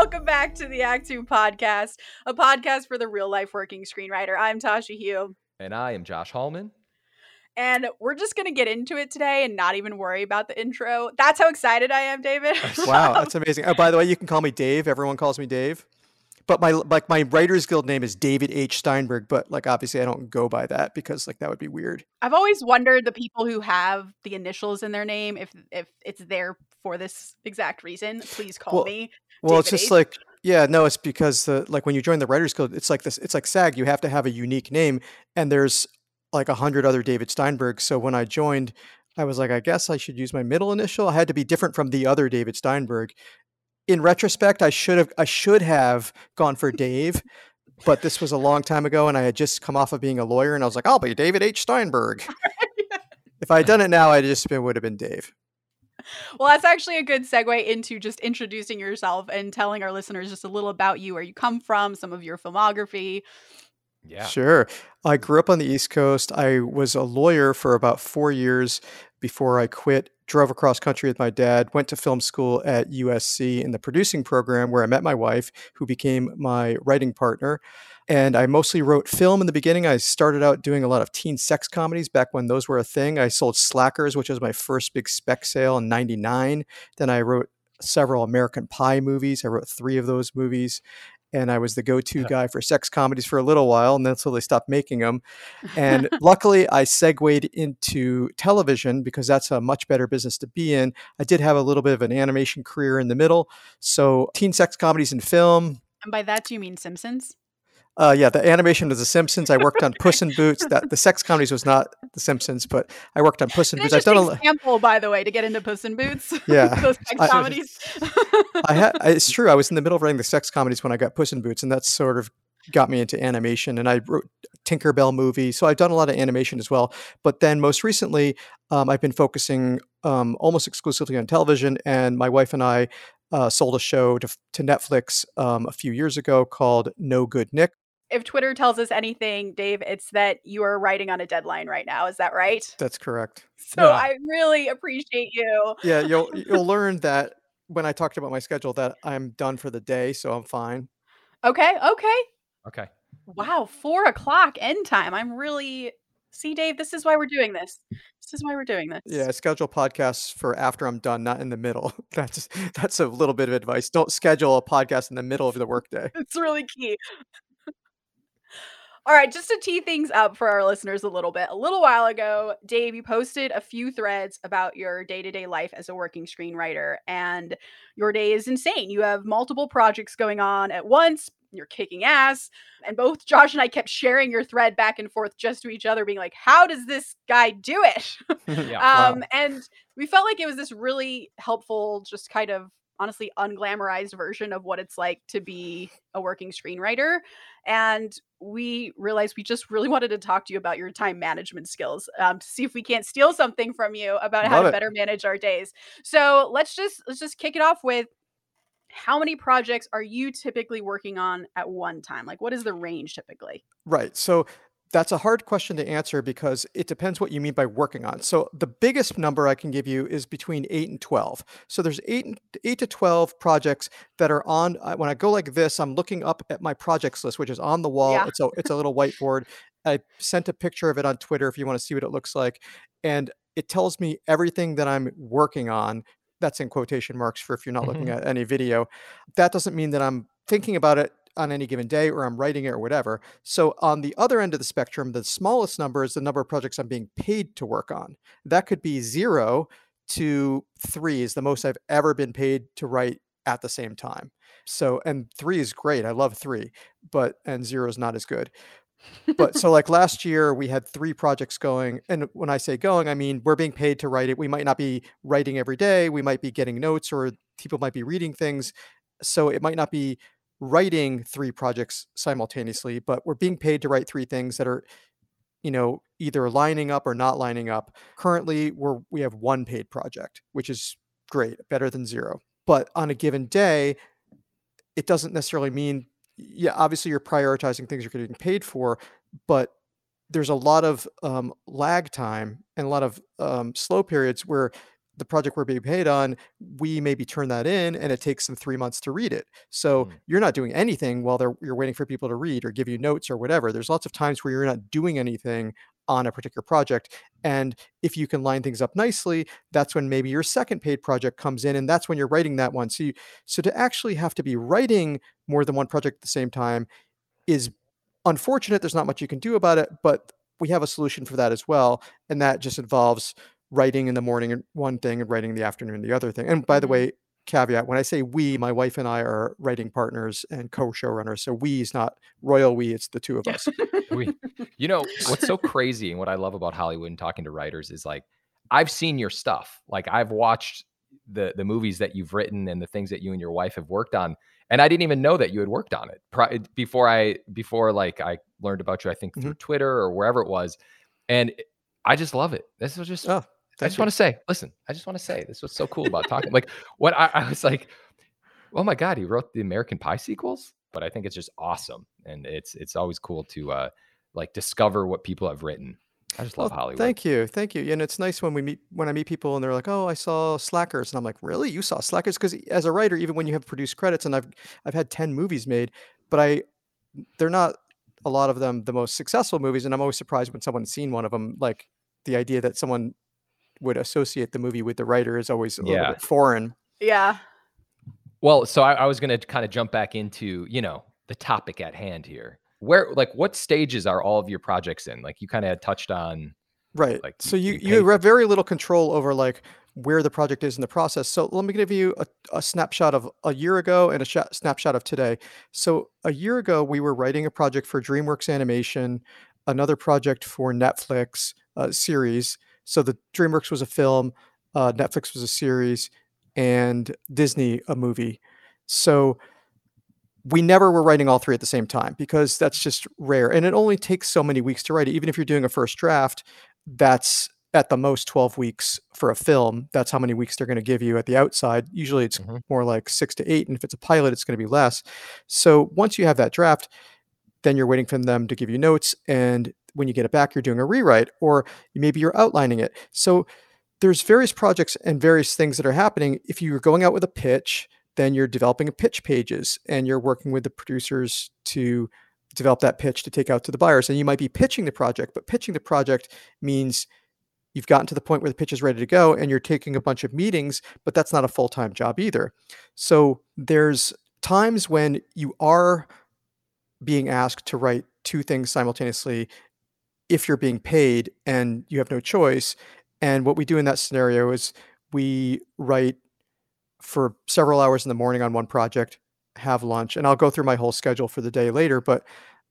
Welcome back to the Act Two podcast, a podcast for the real life working screenwriter. I'm Tasha Huo. And I am Josh Hallman. And we're just going to get into it today and not even worry about the intro. That's how excited I am, David. wow, that's amazing. Oh, by the way, you can call me Dave. Everyone calls me Dave. But my like my Writers Guild name is David H. Steinberg, but like obviously I don't go by that because like that would be weird. I've always wondered the people who have the initials in their name if if it's there for this exact reason. Please call well, me. Well, David it's just H. like yeah, no, it's because the like when you join the Writers Guild, it's like this. It's like SAG. You have to have a unique name, and there's like a hundred other David Steinberg. So when I joined, I was like, I guess I should use my middle initial. I had to be different from the other David Steinberg. In retrospect, I should have I should have gone for Dave, but this was a long time ago, and I had just come off of being a lawyer, and I was like, I'll be David H. Steinberg. if I had done it now, I just been, would have been Dave. Well, that's actually a good segue into just introducing yourself and telling our listeners just a little about you, where you come from, some of your filmography. Yeah. Sure. I grew up on the East Coast. I was a lawyer for about four years before I quit. Drove across country with my dad, went to film school at USC in the producing program where I met my wife, who became my writing partner. And I mostly wrote film in the beginning. I started out doing a lot of teen sex comedies back when those were a thing. I sold Slackers, which was my first big spec sale in 99. Then I wrote several American Pie movies. I wrote three of those movies and I was the go-to guy for sex comedies for a little while, and then so they stopped making them. And luckily, I segued into television because that's a much better business to be in. I did have a little bit of an animation career in the middle, so teen sex comedies and film. And by that, do you mean Simpsons? Uh, yeah, the animation was The Simpsons. I worked on Puss in Boots. That the sex comedies was not The Simpsons, but I worked on Puss in Boots. I've done a example, by the way, to get into Puss in Boots. Yeah, those sex I, comedies. I had. It's true. I was in the middle of writing the sex comedies when I got Puss in Boots, and that sort of got me into animation. And I wrote Tinker Bell movie, so I've done a lot of animation as well. But then most recently, um, I've been focusing um, almost exclusively on television, and my wife and I uh, sold a show to, to Netflix um, a few years ago called No Good Nick, if Twitter tells us anything, Dave, it's that you are writing on a deadline right now. Is that right? That's correct. So yeah. I really appreciate you. Yeah, you'll you'll learn that when I talked about my schedule that I'm done for the day, so I'm fine. Okay. Okay. Okay. Wow, four o'clock end time. I'm really see, Dave. This is why we're doing this. This is why we're doing this. Yeah, schedule podcasts for after I'm done, not in the middle. That's that's a little bit of advice. Don't schedule a podcast in the middle of the workday. It's really key. All right, just to tee things up for our listeners a little bit. A little while ago, Dave, you posted a few threads about your day to day life as a working screenwriter, and your day is insane. You have multiple projects going on at once. You're kicking ass. And both Josh and I kept sharing your thread back and forth just to each other, being like, how does this guy do it? yeah, um, wow. And we felt like it was this really helpful, just kind of honestly unglamorized version of what it's like to be a working screenwriter. And we realized we just really wanted to talk to you about your time management skills um, to see if we can't steal something from you about Love how to it. better manage our days. So let's just let's just kick it off with how many projects are you typically working on at one time? Like what is the range typically? Right. So that's a hard question to answer because it depends what you mean by working on. So the biggest number I can give you is between 8 and 12. So there's 8 8 to 12 projects that are on when I go like this, I'm looking up at my projects list which is on the wall. Yeah. It's a it's a little whiteboard. I sent a picture of it on Twitter if you want to see what it looks like and it tells me everything that I'm working on. That's in quotation marks for if you're not mm-hmm. looking at any video. That doesn't mean that I'm thinking about it on any given day or I'm writing it or whatever. So on the other end of the spectrum, the smallest number is the number of projects I'm being paid to work on. That could be zero to three is the most I've ever been paid to write at the same time. So and three is great. I love three, but and zero is not as good. but so like last year we had three projects going and when i say going i mean we're being paid to write it we might not be writing every day we might be getting notes or people might be reading things so it might not be writing three projects simultaneously, but we're being paid to write three things that are, you know, either lining up or not lining up. Currently, we're we have one paid project, which is great, better than zero. But on a given day, it doesn't necessarily mean yeah, obviously you're prioritizing things you're getting paid for, but there's a lot of um, lag time and a lot of um, slow periods where the project we're being paid on, we maybe turn that in and it takes them three months to read it. So Mm. you're not doing anything while they're you're waiting for people to read or give you notes or whatever. There's lots of times where you're not doing anything on a particular project. And if you can line things up nicely, that's when maybe your second paid project comes in and that's when you're writing that one. So you, so to actually have to be writing more than one project at the same time is unfortunate. There's not much you can do about it, but we have a solution for that as well. And that just involves writing in the morning and one thing and writing in the afternoon the other thing. And by the Mhm. way, caveat when I say we, my wife and I are writing partners and co-showrunners. So we is not royal we, it's the two of us. We, you know, what's so crazy and what I love about Hollywood and talking to writers is like, I've seen your stuff. Like I've watched the the movies that you've written and the things that you and your wife have worked on, and I didn't even know that you had worked on it pri- before I before like I learned about you. I think through Twitter or wherever it was, and I just love it. This was just Oh, I just you. want to say, listen, I just want to say this was so cool about talking. like what I, I was like, oh my god, he wrote the American Pie sequels. But I think it's just awesome, and it's it's always cool to uh like discover what people have written. I just love Well, Hollywood. Thank you, thank you. And it's nice when we meet when I meet people and they're like, "Oh, I saw Slackers," and I'm like, "Really? You saw Slackers?" Because as a writer, even when you have produced credits, and I've I've had ten movies made, but I they're not a lot of them the most successful movies, and I'm always surprised when someone's seen one of them. Like the idea that someone would associate the movie with the writer is always a little bit foreign. yeah. Well, so I, I was going to kind of jump back into you know the topic at hand here. Where like what stages are all of your projects in? Like you kind of had touched on. Right. Like, so you- you you you have very little control over like where the project is in the process. So let me give you a, a snapshot of a year ago and a sha- snapshot of today. So a year ago, we were writing a project for DreamWorks Animation, another project for Netflix uh, series. So the DreamWorks was a film, uh, Netflix was a series, and Disney a movie. So we never were writing all three at the same time because that's just rare and it only takes so many weeks to write it even if you're doing a first draft that's at the most 12 weeks for a film that's how many weeks they're going to give you at the outside usually it's Mhm. more like 6 to 8 and if it's a pilot it's going to be less so once you have that draft then you're waiting for them to give you notes and when you get it back you're doing a rewrite or maybe you're outlining it. So there's various projects and various things that are happening. If you're going out with a pitch then you're developing pitch pages and you're working with the producers to develop that pitch to take out to the buyers. And you might be pitching the project but pitching the project means you've gotten to the point where the pitch is ready to go and you're taking a bunch of meetings but that's not a full-time job either. So there's times when you are being asked to write two things simultaneously if you're being paid and you have no choice and what we do in that scenario is we write for several hours in the morning on one project, have lunch, and I'll go through my whole schedule for the day later. But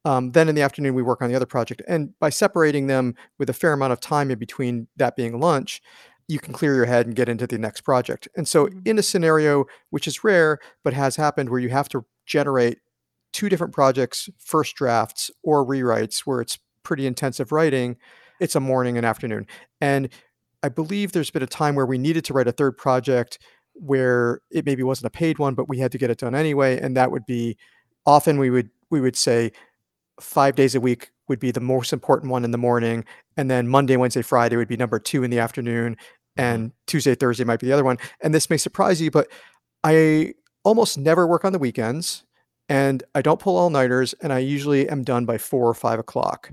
um, then in the afternoon, we work on the other project. And by separating them with a fair amount of time in between that being lunch, you can clear your head and get into the next project. And so, Mhm. in a scenario which is rare but has happened where you have to generate two different projects, first drafts or rewrites, where it's pretty intensive writing, it's a morning and afternoon. And I believe there's been a time where we needed to write a third project where it maybe wasn't a paid one, but we had to get it done anyway. And that would be often we would we would say five days a week would be the most important one in the morning, and then Monday, Wednesday, Friday would be number two in the afternoon, mm-hmm. and Tuesday, Thursday might be the other one. And this may surprise you, but I almost never work on the weekends, and I don't pull all nighters, and I usually am done by four or five o'clock.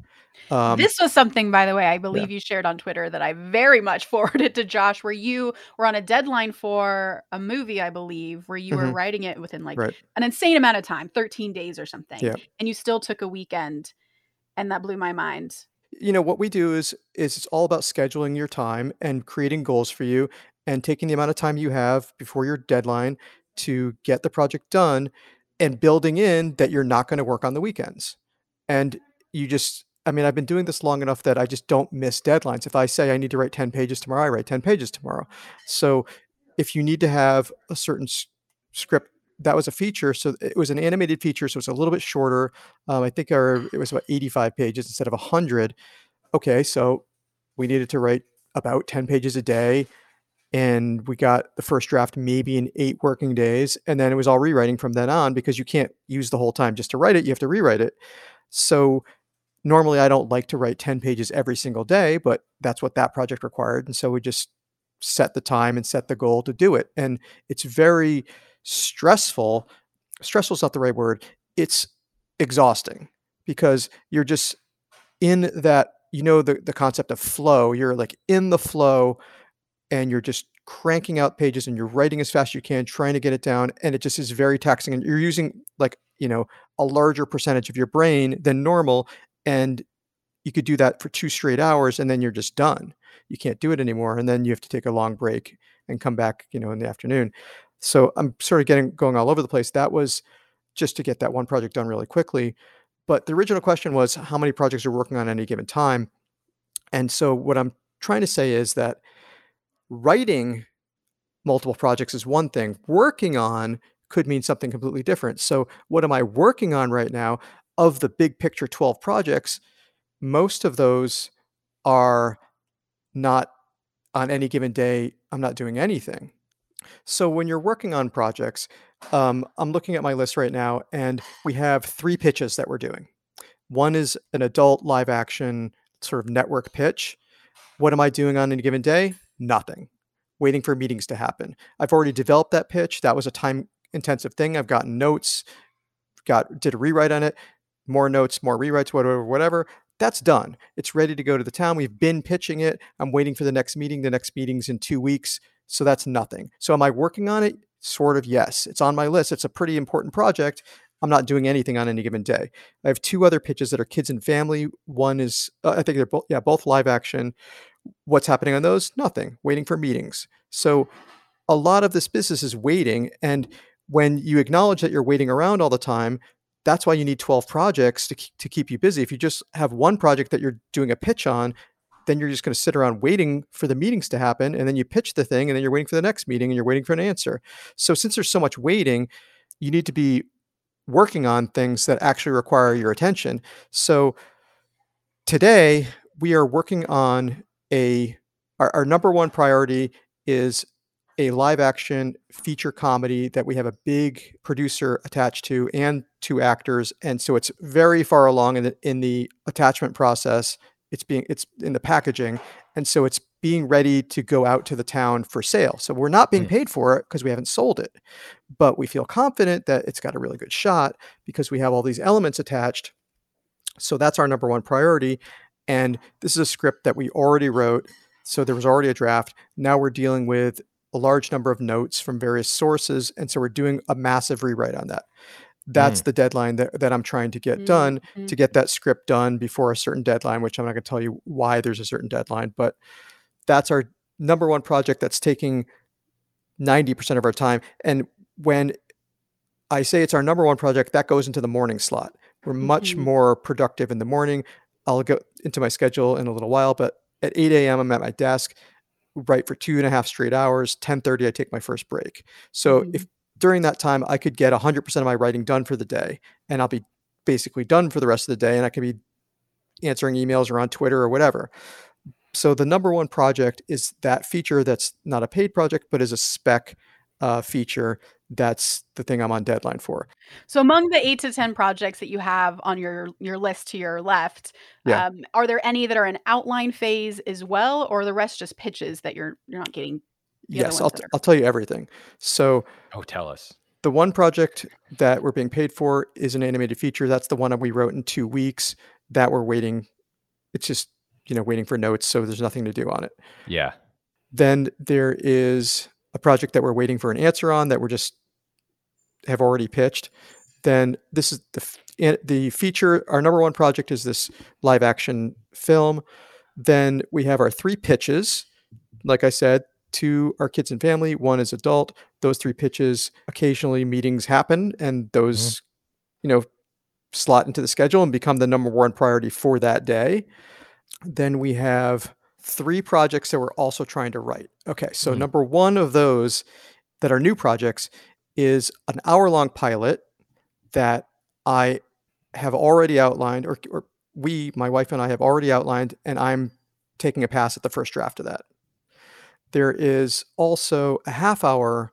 Um, this was something, by the way, I believe you shared on Twitter that I very much forwarded to Josh, where you were on a deadline for a movie, I believe, where you were Mhm. writing it within like right. an insane amount of time 13 days or something. Yeah. And you still took a weekend. And that blew my mind. you know what we do is is it's all about scheduling your time and creating goals for you and taking the amount of time you have before your deadline to get the project done and building in that you're not going to work on the weekends. And you just i mean i've been doing this long enough that i just don't miss deadlines. If i say i need to write 10 pages tomorrow i write 10 pages tomorrow. So if you need to have a certain s- script that was a feature. So it was an animated feature so it's a little bit shorter. Um, i think our it was about 85 pages instead of 100 okay so we needed to write about 10 pages a day and we got the first draft maybe in eight working days and then it was all rewriting from then on because you can't use the whole time just to write it you have to rewrite it so normally i don't like to write 10 pages every single day but that's what that project required and so we just set the time and set the goal to do it. And it's very stressful. Stressful is not the right word. It's exhausting because you're just in that, you know, the, the concept of flow. You're like in the flow and you're just cranking out pages and you're writing as fast as you can, trying to get it down. And it just is very taxing. And you're using like, you know, a larger percentage of your brain than normal. And you could do that for two straight hours and then you're just done. You can't do it anymore. And then you have to take a long break and come back, you know, in the afternoon. So I'm sort of getting going all over the place. That was just to get that one project done really quickly. But the original question was how many projects you're working on any given time. And so what I'm trying to say is that writing multiple projects is one thing, working on could mean something completely different. So, what am I working on right now? Of the big picture 12 projects, most of those are not on any given day, I'm not doing anything. So, when you're working on projects, um, I'm looking at my list right now, and we have three pitches that we're doing. One is an adult live action sort of network pitch. What am I doing on any given day? Nothing. Waiting for meetings to happen. I've already developed that pitch. That was a time intensive thing. I've gotten notes, got did a rewrite on it, more notes, more rewrites, whatever, whatever. That's done. It's ready to go to the town. We've been pitching it. I'm waiting for the next meeting. The next meeting's in two weeks. So that's nothing. So am I working on it? Sort of, yes. It's on my list. It's a pretty important project. I'm not doing anything on any given day. I have two other pitches that are kids and family. One is, uh, I think they're both, yeah, both live action. What's happening on those? Nothing. Waiting for meetings. So a lot of this business is waiting. And when you acknowledge that you're waiting around all the time, that's why you need 12 projects to, to keep you busy. If you just have one project that you're doing a pitch on, then you're just going to sit around waiting for the meetings to happen. And then you pitch the thing and then you're waiting for the next meeting and you're waiting for an answer. So, since there's so much waiting, you need to be working on things that actually require your attention. So, today we are working on a, our, our number one priority is a live action feature comedy that we have a big producer attached to and two actors and so it's very far along in the, in the attachment process. It's being it's in the packaging and so it's being ready to go out to the town for sale. So we're not being Mm. paid for it because we haven't sold it but we feel confident that it's got a really good shot because we have all these elements attached. So that's our number one priority and this is a script that we already wrote so there was already a draft now we're dealing with a large number of notes from various sources and so we're doing a massive rewrite on that that's the deadline that, that i'm trying to get done Mhm. to get that script done before a certain deadline, which I'm not going to tell you why there's a certain deadline, but that's our number one project that's taking 90% of our time. And when I say it's our number one project, that goes into the morning slot. We're much Mhm. more productive in the morning. I'll go into my schedule in a little while, but at 8 a.m., I'm at my desk, write for two and a half straight hours. 10:30, I take my first break. So Mhm. if during that time I could get 100% of my writing done for the day, and I'll be basically done for the rest of the day, and I can be answering emails or on Twitter or whatever. So the number one project is that feature that's not a paid project, but is a spec uh, feature. That's the thing I'm on deadline for. So among the eight to ten projects that you have on your your list to your left, Yeah. um, are there any that are in outline phase as well, or are the rest just pitches that you're you're not getting? yes, I'll, that t- are- I'll tell you everything. So Oh, tell us. the one project that we're being paid for is an animated feature. That's the one that we wrote in two weeks that we're waiting. It's just, you know, waiting for notes. So there's nothing to do on it. Yeah. Then there is a project that we're waiting for an answer on that we're just have already pitched. Then this is the the feature. Our number one project is this live action film. Then we have our three pitches. Like I said, two are kids and family. One is adult. Those three pitches. Occasionally meetings happen, and those, mm-hmm. you know, slot into the schedule and become the number one priority for that day. Then we have three projects that we're also trying to write. Okay, so Mhm. number one of those that are new projects is an hour long pilot that I have already outlined, or, or we, my wife and I, have already outlined, and I'm taking a pass at the first draft of that. There is also a half hour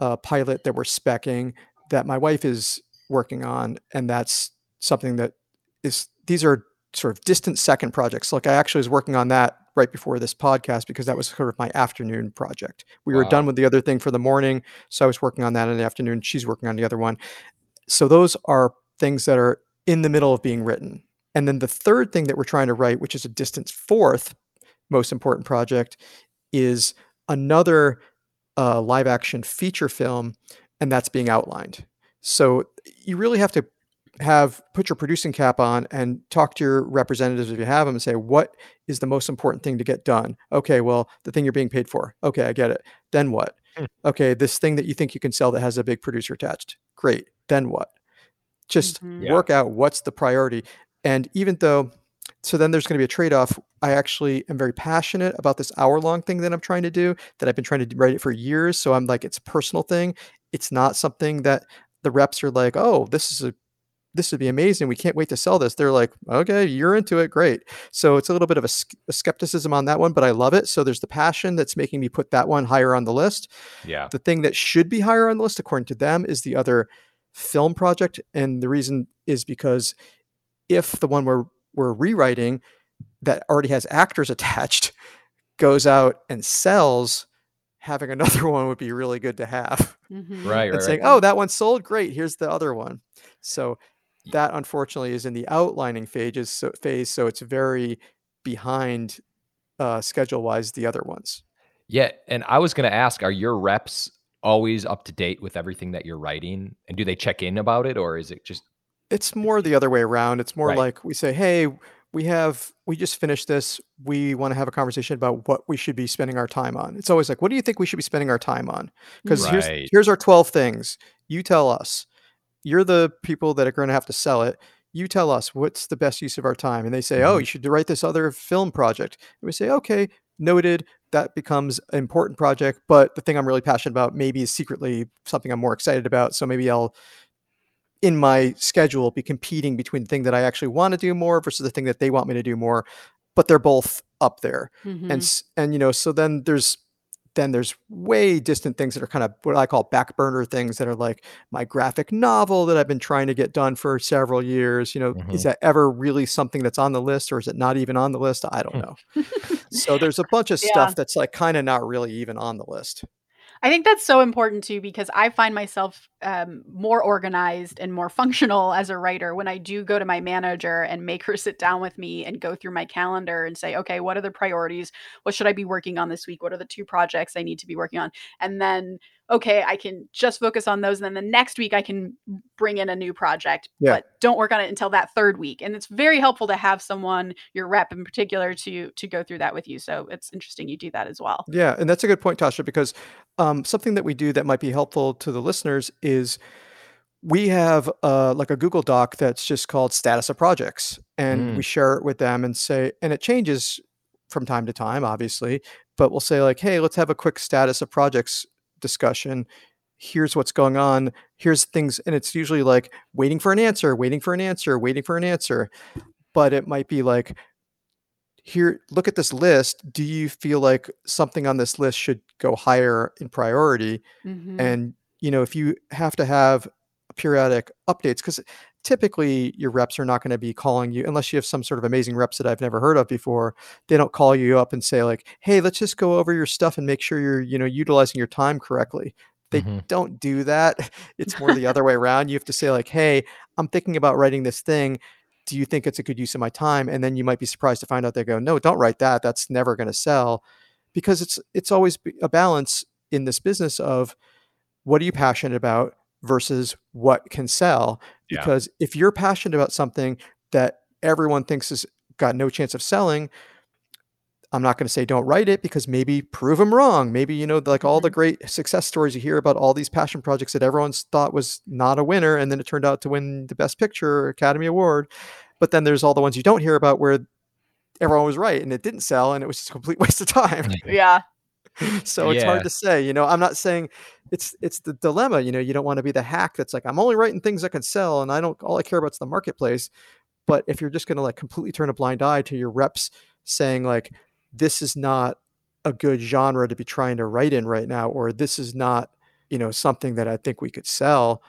uh, pilot that we're specking that my wife is working on, and that's something that is these are sort of distant second projects. Like I actually was working on that right before this podcast because that was sort of my afternoon project. We were done with the other thing for the morning, so I was working on that in the afternoon. She's working on the other one. So those are things that are in the middle of being written. And then the third thing that we're trying to write, which is a distance fourth most important project, is another uh, live action feature film, and that's being outlined. So you really have to have put your producing cap on and talk to your representatives if you have them and say what is the most important thing to get done? Okay well the thing you're being paid for. Okay i get it. Then what? Hmm. okay this thing that you think you can sell that has a big producer attached. Great. Then what? Just Mhm. Yeah. work out what's the priority. And even though so then there's going to be a trade-off. I actually am very passionate about this hour long thing that i'm trying to do that i've been trying to write it for years. So i'm like it's a personal thing. It's not something that the reps are like oh this is a this would be amazing we can't wait to sell this they're like okay you're into it great so it's a little bit of a, a skepticism on that one but i love it so there's the passion that's making me put that one higher on the list Yeah. the thing that should be higher on the list according to them is the other film project and the reason is because if the one we're we're rewriting that already has actors attached goes out and sells having another one would be really good to have Mhm. Right. and Right. saying right. oh that one sold great here's the other one so that unfortunately is in the outlining phases so, phase so it's very behind uh, schedule wise the other ones Yeah, and I was going to ask, are your reps always up to date with everything that you're writing, and do they check in about it, or is it just It's more the other way around. It's more Right. like we say, "Hey, we have we just finished this. We want to have a conversation about what we should be spending our time on." It's always like, "What do you think we should be spending our time on?" Because Right. here's here's our 12 things. You tell us. You're the people that are going to have to sell it. You tell us what's the best use of our time. And they say, "Oh, Mhm. you should write this other film project." And we say, "Okay, noted." That becomes an important project, but the thing I'm really passionate about maybe is secretly something I'm more excited about. So maybe I'll in my schedule be competing between the thing that I actually want to do more versus the thing that they want me to do more, but they're both up there. Mhm. And and you know, so then there's then there's way distant things that are kind of what I call back burner things that are like my graphic novel that I've been trying to get done for several years. You know, is Mhm. that ever really something that's on the list or is it not even on the list? I don't Hmm. know. so there's a bunch of Yeah. stuff that's like kind of not really even on the list. I think that's so important too because I find myself um, more organized and more functional as a writer when I do go to my manager and make her sit down with me and go through my calendar and say, okay, what are the priorities? What should I be working on this week? What are the two projects I need to be working on? And then, okay, I can just focus on those. And then the next week I can bring in a new project, Yeah. but don't work on it until that third week. And it's very helpful to have someone, your rep in particular, to to go through that with you. So it's interesting you do that as well. Yeah, and that's a good point, Tasha, because um, something that we do that might be helpful to the listeners is we have uh, like a Google Doc that's just called status of projects, and Mm. we share it with them and say, and it changes from time to time, obviously, but we'll say like, hey, let's have a quick status of projects discussion. Here's what's going on. Here's things, and it's usually like waiting for an answer, waiting for an answer, waiting for an answer. But it might be like, here look at this list do you feel like something on this list should go higher in priority Mhm. and you know if you have to have periodic updates because typically your reps are not going to be calling you unless you have some sort of amazing reps that i've never heard of before they don't call you up and say like hey let's just go over your stuff and make sure you're you know utilizing your time correctly. They Mhm. don't do that. It's more the other way around. You have to say like hey i'm thinking about writing this thing. Do you think it's a good use of my time? And then you might be surprised to find out they go no don't write that. That's never going to sell. Because it's it's always a balance in this business of what are you passionate about versus what can sell Yeah. because if you're passionate about something that everyone thinks has got no chance of selling i'm not going to say don't write it because maybe prove them wrong maybe you know like all the mm-hmm. great success stories you hear about all these passion projects that everyone's thought was not a winner and then it turned out to win the best picture academy award but then there's all the ones you don't hear about where everyone was right and it didn't sell and it was just a complete waste of time yeah. so it's hard to say you know i'm not saying it's it's the dilemma you know you don't want to be the hack that's like i'm only writing things that can sell and i don't all i care about is the marketplace. But if you're just going to like completely turn a blind eye to your reps saying like this is not a good genre to be trying to write in right now or this is not you know something that i think we could sell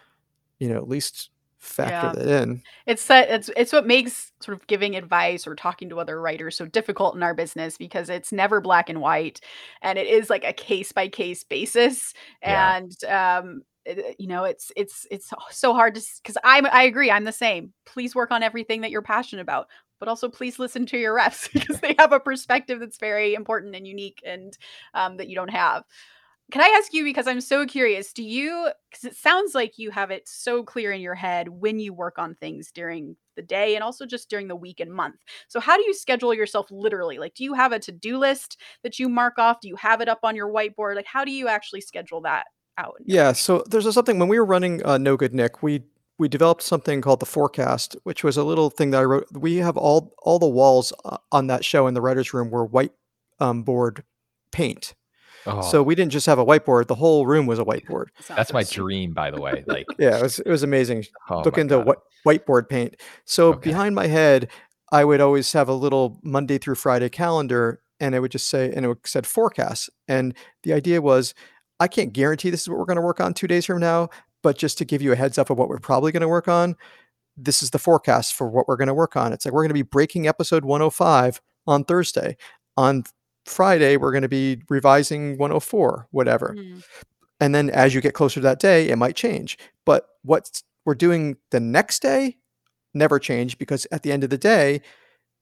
you know at least factor Yeah. that in. It's that it's it's what makes sort of giving advice or talking to other writers so difficult in our business because it's never black and white and it is like a case by case basis Yeah. and um it- you know it's it's it's so hard to because i'm i agree i'm the same please work on everything that you're passionate about but also please listen to your reps because they have a perspective that's very important and unique and um, that you don't have can I ask you because I'm so curious, do you cuz it sounds like you have it so clear in your head when you work on things during the day and also just during the week and month. So how do you schedule yourself literally? Like do you have a to-do list that you mark off? Do you have it up on your whiteboard? Like how do you actually schedule that out? Yeah, so there's a something when we were running uh, No Good Nick, we we developed something called the forecast, which was a little thing that I wrote. We have all all the walls uh, on that show in the writers' room were white um, board paint. So Oh, we didn't just have a whiteboard; the whole room was a whiteboard. That's my dream, by the way. Like, Yeah, it was it was amazing. oh Look into God. what whiteboard paint. So Okay. behind my head, I would always have a little Monday through Friday calendar, and it would just say, and it would- said forecast. And the idea was, I can't guarantee this is what we're going to work on two days from now, but just to give you a heads up of what we're probably going to work on, this is the forecast for what we're going to work on. It's like we're going to be breaking episode 105 on Thursday. On Friday, we're going to be revising 104, whatever. Mm, And then as you get closer to that day, it might change. But what we're doing the next day never change because at the end of the day,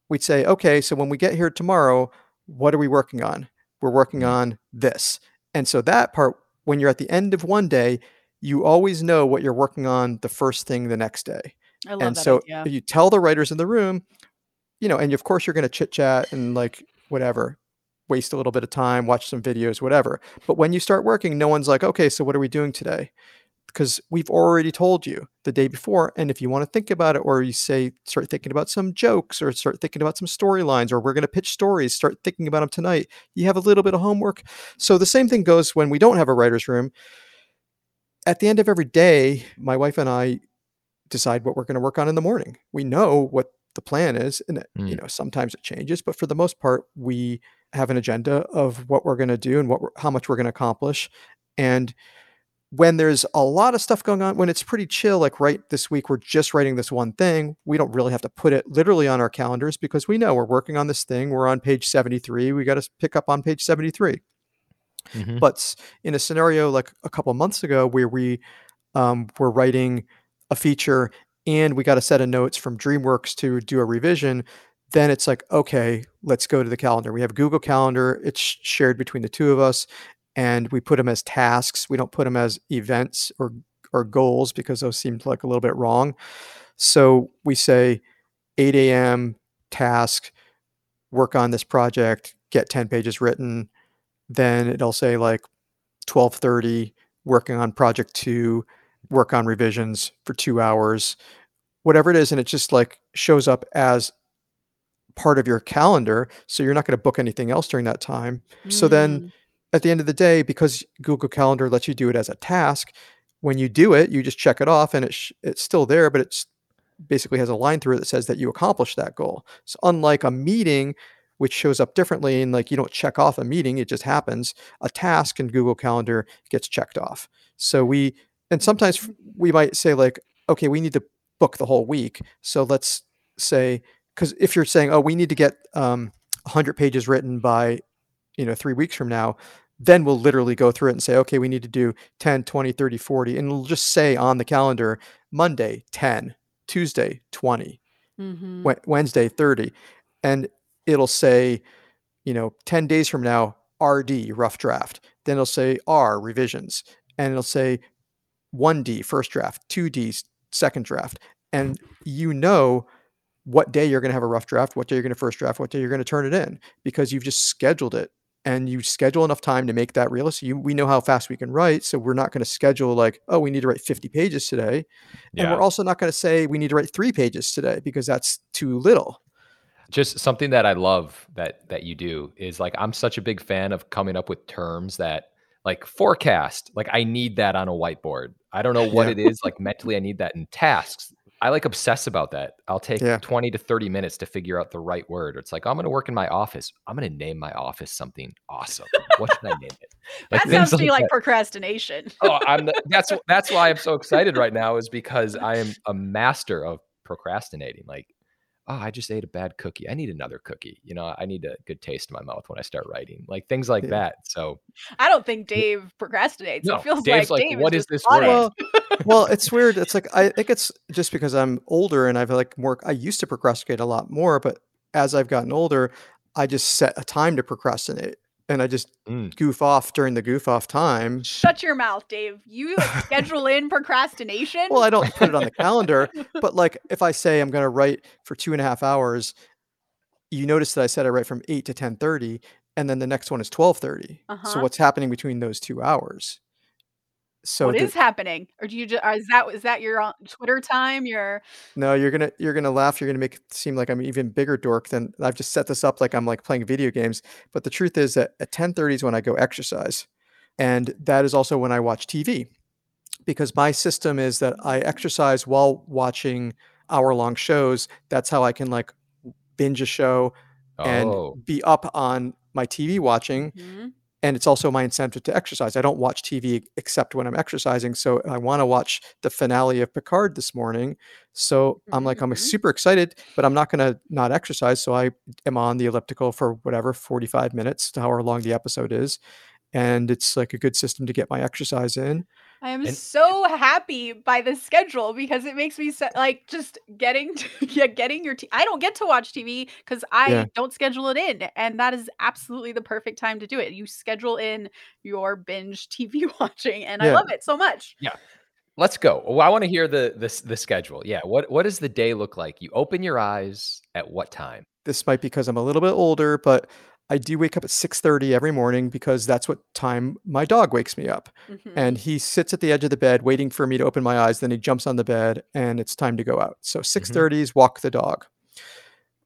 we'd say, okay, so when we get here tomorrow, what are we working on? We're working Mhm. on this. And so that part, when you're at the end of one day, you always know what you're working on the first thing the next day. I love And that so idea. you tell the writers in the room, you know, and of course you're going to chit chat and like whatever, waste a little bit of time, watch some videos, whatever. But when you start working, no one's like, okay, so what are we doing today? Because we've already told you the day before. And if you want to think about it, or you say, start thinking about some jokes, or start thinking about some storylines, or we're going to pitch stories, start thinking about them tonight, you have a little bit of homework. So the same thing goes when we don't have a writer's room. At the end of every day, my wife and I decide what we're going to work on in the morning. We know what the plan is, and it- you Mm. know sometimes it changes, but for the most part, we have an agenda of what we're going to do and what we're, how much we're going to accomplish. And when there's a lot of stuff going on, when it's pretty chill, like right this week, we're just writing this one thing. We don't really have to put it literally on our calendars because we know we're working on this thing. We're on page 73. We got to pick up on page 73. Mhm. But in a scenario like a couple months ago where we um, were writing a feature and we got a set of notes from DreamWorks to do a revision, then it's like, okay, let's go to the calendar. We have Google Calendar, it's shared between the two of us, and we put them as tasks. We don't put them as events or or goals because those seemed like a little bit wrong. So we say 8 a.m. task, work on this project, get 10 pages written. Then it'll say like 12:30, working on project two, work on revisions for two hours, whatever it is, and it just like shows up as part of your calendar. So you're not going to book anything else during that time. So then Mm, at the end of the day, because Google Calendar lets you do it as a task, when you do it, you just check it off and it sh- it's still there, but it's basically has a line through it that says that you accomplished that goal. So unlike a meeting, which shows up differently and like you don't check off a meeting, it just happens. A task in Google Calendar gets checked off. So we and sometimes we might say like, okay, we need to book the whole week. So let's say because if you're saying, oh, we need to get um, 100 pages written by you know three weeks from now then we'll literally go through it and say okay we need to do 10 20 30 40 and it'll just say on the calendar monday 10 tuesday 20 mhm. Wednesday 30 and it'll say you know 10 days from now rd rough draft then it'll say r revisions and it'll say 1d first draft 2D, second draft and you know what day you're going to have a rough draft what day you're going to first draft what day you're going to turn it in because you've just scheduled it and you schedule enough time to make that realistic you, we know how fast we can write so we're not going to schedule like oh we need to write 50 pages today and we're also not going to say we need to write three pages today because that's too little just something that I love that that you do is like I'm such a big fan of coming up with terms that like forecast. Like I need that on a whiteboard. I don't know what Yeah. it is. Like mentally, I need that in tasks. I like obsess about that. I'll take Yeah. 20 to 30 minutes to figure out the right word. It's like I'm going to work in my office. I'm going to name my office something awesome. What should I name it? that sounds to me like procrastination. oh, I'm the, that's that's why I'm so excited right now is because I am a master of procrastinating. Like, oh, I just ate a bad cookie. I need another cookie. You know, I need a good taste in my mouth when I start writing. Like things like Yeah. that. So I don't think Dave procrastinates. No, it feels Dave's like like, Dave "What is is this word?" Well, well, it's weird. It's like I think it's just because I'm older and I've like more. I used to procrastinate a lot more, but as I've gotten older, I just set a time to procrastinate, and I just Mm. goof off during the goof off time. Shut your mouth, Dave. You schedule in procrastination. Well, I don't put it on the calendar, but like if I say I'm going to write for two and a half hours, you notice that I said I write from eight to ten thirty, and then the next one is twelve thirty. So Uh-huh. what's happening between those two hours? So what the- is happening? Or do you just is that is that your uh, Twitter time? Your No, you're gonna you're gonna laugh. You're gonna make it seem like I'm an even bigger dork than I've just set this up like I'm like playing video games. But the truth is that at 10:30 is when I go exercise, and that is also when I watch TV, because my system is that I exercise while watching hour long shows. That's how I can like binge a show and Oh, be up on my TV watching Mhm. And it's also my incentive to exercise. I don't watch TV except when I'm exercising. So I want to watch the finale of Picard this morning. So I'm like, I'm Mhm. super excited, but I'm not going to not exercise. So I am on the elliptical for whatever 45 minutes, however long the episode is. And it's like a good system to get my exercise in. I am And- so happy by the schedule because it makes me se- like just getting to, yeah getting your t- I don't get to watch TV because I Yeah. don't schedule it in, and that is absolutely the perfect time to do it. You schedule in your binge TV watching, and I love it so much. Yeah, let's go. Well, I want to hear the the the schedule. Yeah. What what does the day look like? You open your eyes at what time? This might be because I'm a little bit older, but I do wake up at 6:30 every morning because that's what time my dog wakes me up. Mhm. and he sits at the edge of the bed waiting for me to open my eyes then he jumps on the bed and it's time to go out. So 6.30 is walk the dog.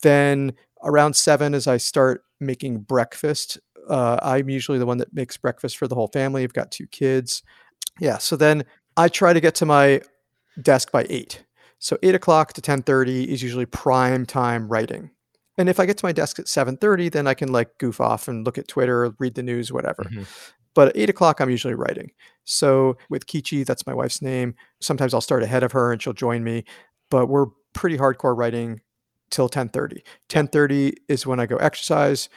Then around 7 as i start making breakfast uh, i'm usually the one that makes breakfast for the whole family. I've got two kids. Yeah so then i try to get to my desk by 8 so 8 o'clock to 10.30 is usually prime time writing and if i get to my desk at 7.30 then i can like goof off and look at twitter read the news whatever. Mhm. but at eight o'clock i'm usually writing. So with Keetgi that's my wife's name sometimes i'll start ahead of her and she'll join me but we're pretty hardcore writing till 10.30 10.30 is when i go exercise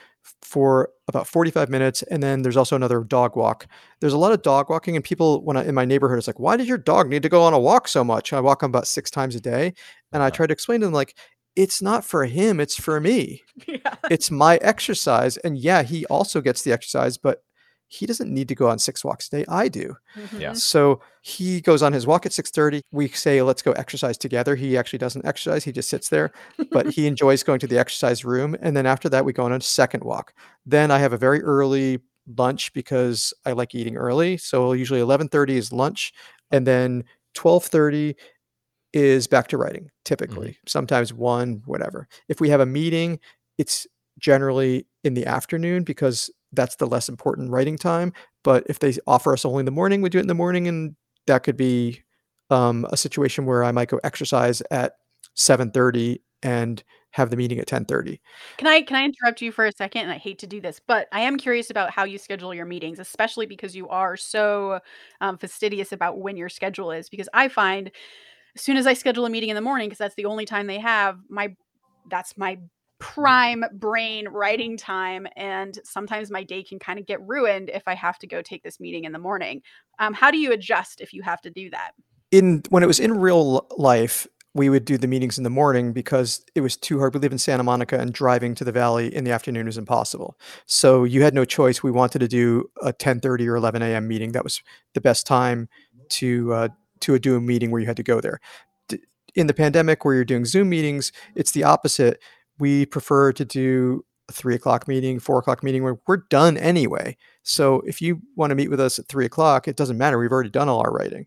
for about 45 minutes and then there's also another dog walk. There's a lot of dog walking and people when i in my neighborhood it's like why does your dog need to go on a walk so much? I walk him about six times a day and i try to explain to them like it's not for him it's for me yeah. it's my exercise and yeah he also gets the exercise but he doesn't need to go on six walks a day i do Yeah. Mhm. so he goes on his walk at 6.30 we say let's go exercise together he actually doesn't exercise he just sits there but he enjoys going to the exercise room and then after that we go on a second walk then i have a very early lunch because i like eating early so usually 11.30 is lunch and then 12.30 is back to writing typically sometimes one whatever if we have a meeting it's generally in the afternoon because that's the less important writing time but if they offer us only in the morning we do it in the morning and that could be um, a situation where i might go exercise at 7.30 and have the meeting at 10.30 Can I can I interrupt you for a second? And I hate to do this, but I am curious about how you schedule your meetings, especially because you are so um, fastidious about when your schedule is. Because I find as soon as I schedule a meeting in the morning, because that's the only time they have, my that's my prime brain writing time, and sometimes my day can kind of get ruined if I have to go take this meeting in the morning. Um, how do you adjust if you have to do that? in when it was in real life we would do the meetings in the morning because it was too hard we live in santa monica and driving to the valley in the afternoon was impossible so you had no choice we wanted to do a 10.30 or 11 a.m meeting that was the best time to uh, to do a meeting where you had to go there. In the pandemic where you're doing zoom meetings it's the opposite. We prefer to do a three o'clock meeting four o'clock meeting where we're done anyway. So if you want to meet with us at three o'clock it doesn't matter we've already done all our writing.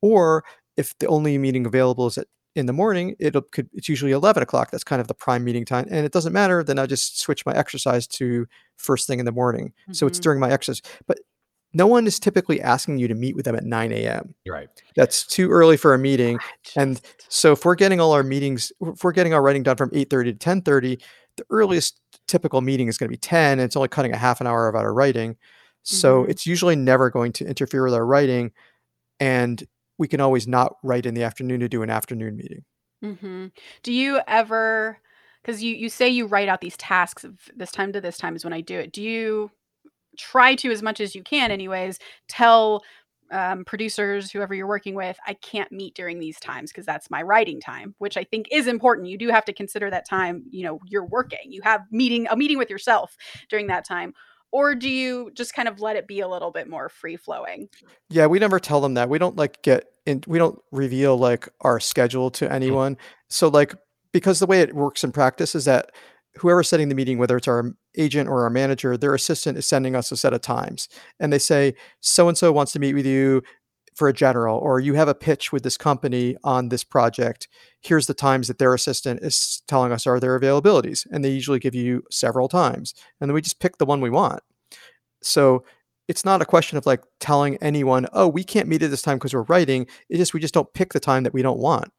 Or if the only meeting available is at in the morning it'll could it's usually 11 o'clock that's kind of the prime meeting time and it doesn't matter then i just switch my exercise to first thing in the morning. So it's Mhm. during my exercise but no one is typically asking you to meet with them at 9 a.m. Right. That's too early for a meeting. And so if we're getting all our meetings, if we're getting our writing done from 8:30 to 10:30, the earliest typical meeting is going to be 10 and it's only cutting a half an hour of our writing. So Mhm. it's usually never going to interfere with our writing and we can always not write in the afternoon to do an afternoon meeting. Mm-hmm. Do you ever, because you you say you write out these tasks of this time to this time is when I do it. Do you try to, as much as you can, anyways, tell um, producers, whoever you're working with, I can't meet during these times because that's my writing time, which I think is important. You do have to consider that time. You know, you're working. You have meeting a meeting with yourself during that time. Or do you just kind of let it be a little bit more free flowing? Yeah, we never tell them that. We don't like get in we don't reveal like our schedule to anyone. So like because the way it works in practice is that whoever's setting the meeting, whether it's our agent or our manager, their assistant is sending us a set of times. And they say, so and so wants to meet with you for a general, or you have a pitch with this company on this project. Here's the times that their assistant is telling us are their availabilities. And they usually give you several times. And then we just pick the one we want. So it's not a question of like telling anyone, oh, we can't meet at this time because we're writing. It's just we just don't pick the time that we don't want.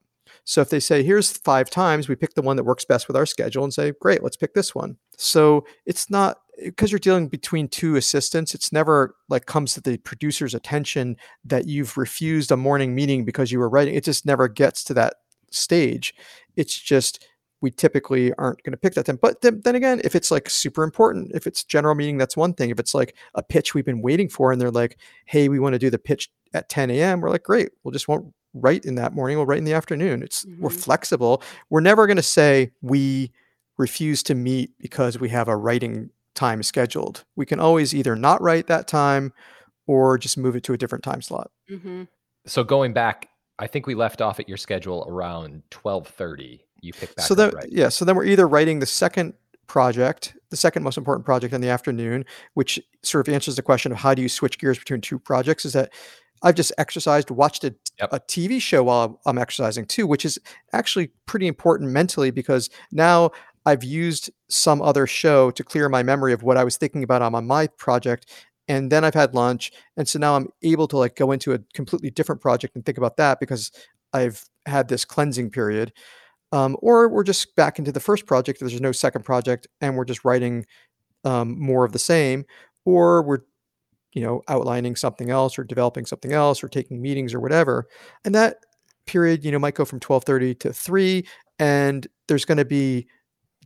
So if they say, here's five times, we pick the one that works best with our schedule and say, great, let's pick this one. So it's not because you're dealing between two assistants, it's never like comes to the producer's attention that you've refused a morning meeting because you were writing. It just never gets to that stage. It's just we typically aren't going to pick that time. But then, then again, if it's like super important, if it's general meeting, that's one thing. If it's like a pitch we've been waiting for and they're like, hey, we want to do the pitch at 10 a.m., we're like, great, we'll just won't write in that morning, we'll write in the afternoon. It's we're Mhm. flexible. We're never going to say we refuse to meet because we have a writing time scheduled. We can always either not write that time or just move it to a different time slot. hmm So going back, I think we left off at your schedule around twelve thirty. You pick back so up, then right? yeah so then we're either writing the second project the second most important project in the afternoon which sort of answers the question of how do you switch gears between two projects is that i've just exercised watched a, Yep. a tv show while i'm exercising too which is actually pretty important mentally because now i've used some other show to clear my memory of what i was thinking about on my project and then i've had lunch and so now i'm able to like go into a completely different project and think about that because i've had this cleansing period um, or we're just back into the first project. There's no second project, and we're just writing um, more of the same, or we're you know outlining something else, or developing something else, or taking meetings or whatever. And that period, you know, might go from 12:30 to three, and there's going to be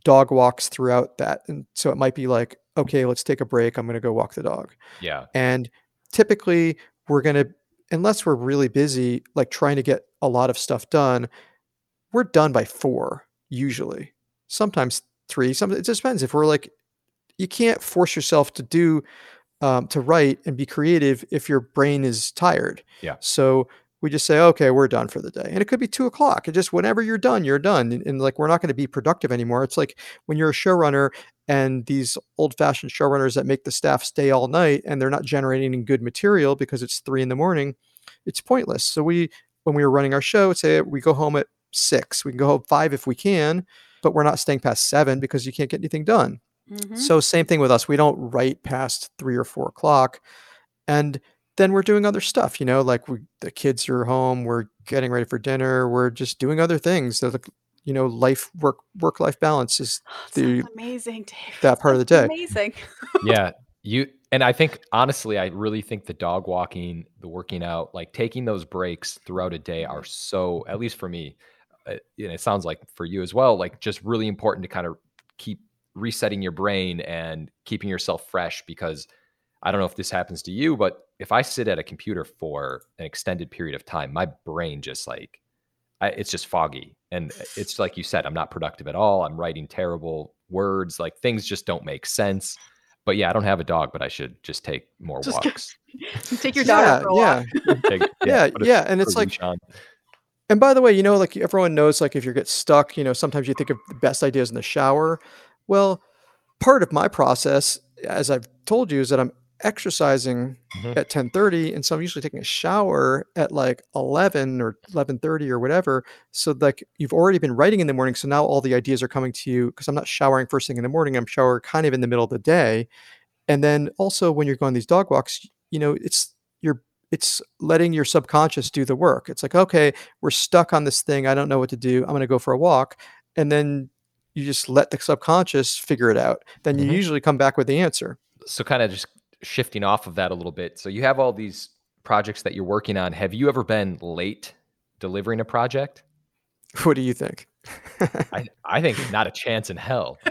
dog walks throughout that, and so it might be like, okay, let's take a break. I'm going to go walk the dog. Yeah. And typically, we're going to, unless we're really busy, like trying to get a lot of stuff done, we're done by four, usually. Sometimes three. Some it just depends. If we're like, you can't force yourself to do, um, to write and be creative if your brain is tired. Yeah. So we just say, okay, we're done for the day. And it could be two o'clock. It just whenever you're done, you're done. And, and like we're not going to be productive anymore. It's like when you're a showrunner and these old-fashioned showrunners that make the staff stay all night and they're not generating any good material because it's three in the morning, it's pointless. So we when we were running our show, say we go home at six. We can go home five if we can, but we're not staying past seven because you can't get anything done. Hmm So same thing with us. We don't write past three or four o'clock, and then we're doing other stuff. You know, like we the kids are home. We're getting ready for dinner. We're just doing other things. So the you know life work work life balance is the- amazing, Dave. that part of the day. Amazing. yeah you and i think honestly i really think the dog walking the working out like taking those breaks throughout a day are so at least for me uh, and it sounds like for you as well like just really important to kind of keep resetting your brain and keeping yourself fresh because i don't know if this happens to you but if i sit at a computer for an extended period of time my brain just like I, it's just foggy and it's like you said i'm not productive at all i'm writing terrible words like things just don't make sense but yeah, I don't have a dog, but I should just take more Just get- walks. Take your dog yeah, for a yeah, walk. Take- yeah, put yeah. And it's like leash on. And by the way, you know, like everyone knows, like if you get stuck, you know, sometimes you think of the best ideas in the shower. Well, part of my process, as I've told you, is that I'm exercising Mhm. at 10:30, and so I'm usually taking a shower at like 11 or 11:30 or whatever. So like you've already been writing in the morning, so now all the ideas are coming to you because I'm not showering first thing in the morning. I'm showering kind of in the middle of the day. And then also when you're going these dog walks, you know, it's you're it's letting your subconscious do the work. It's like, okay, we're stuck on this thing. I don't know what to do. I'm going to go for a walk. And then you just let the subconscious figure it out. Then you Mhm. usually come back with the answer. So kind of just shifting off of that a little bit. So you have all these projects that you're working on. Have you ever been late delivering a project? What do you think? I, I think not a chance in hell.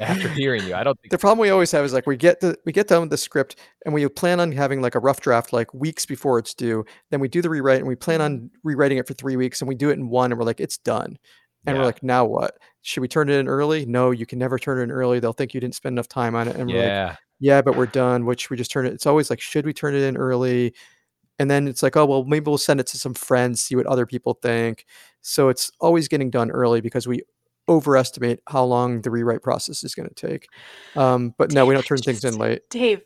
After hearing you, I don't think the problem we always have is like we get the we get done with the script and we plan on having like a rough draft like weeks before it's due. Then we do the rewrite and we plan on rewriting it for three weeks and we do it in one and we're like it's done. And we're like, now what? Should we turn it in early? No, you can never turn it in early. They'll think you didn't spend enough time on it. And we're like, yeah. yeah, but we're done. Which we just turn it? It's always like, should we turn it in early? And then it's like, oh well, maybe we'll send it to some friends, see what other people think. So it's always getting done early because we overestimate how long the rewrite process is going to take. Um, but no, we don't turn things in late. Dave,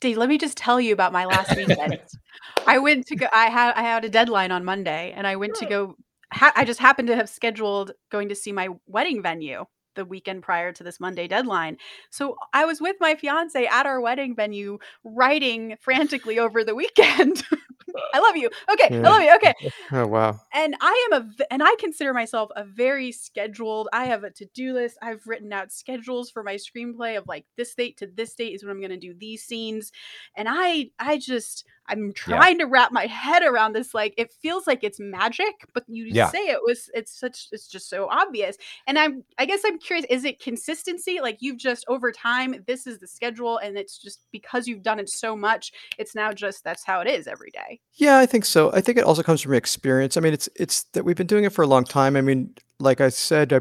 Dave, let me just tell you about my last weekend. I went to go. I had I had a deadline on Monday, and I went to go. Ha- I just happened to have scheduled going to see my wedding venue the weekend prior to this Monday deadline. So I was with my fiance at our wedding venue, writing frantically over the weekend. I love you. Okay, Yeah. I love you. Okay, Oh wow. and I am a and I consider myself a very scheduled. I have a to-do list. I've written out schedules for my screenplay of like this date to this date is when I'm going to do these scenes. And I I just I'm trying to wrap my head around this like it feels like it's magic, but you Yeah. say it was it's such it's just so obvious. And I'm I guess I'm curious is it consistency like you've just over time this is the schedule and it's just because you've done it so much it's now just that's how it is every day. Yeah, I think so. I think it also comes from experience. I mean, it's it's that we've been doing it for a long time. I mean, like I said, I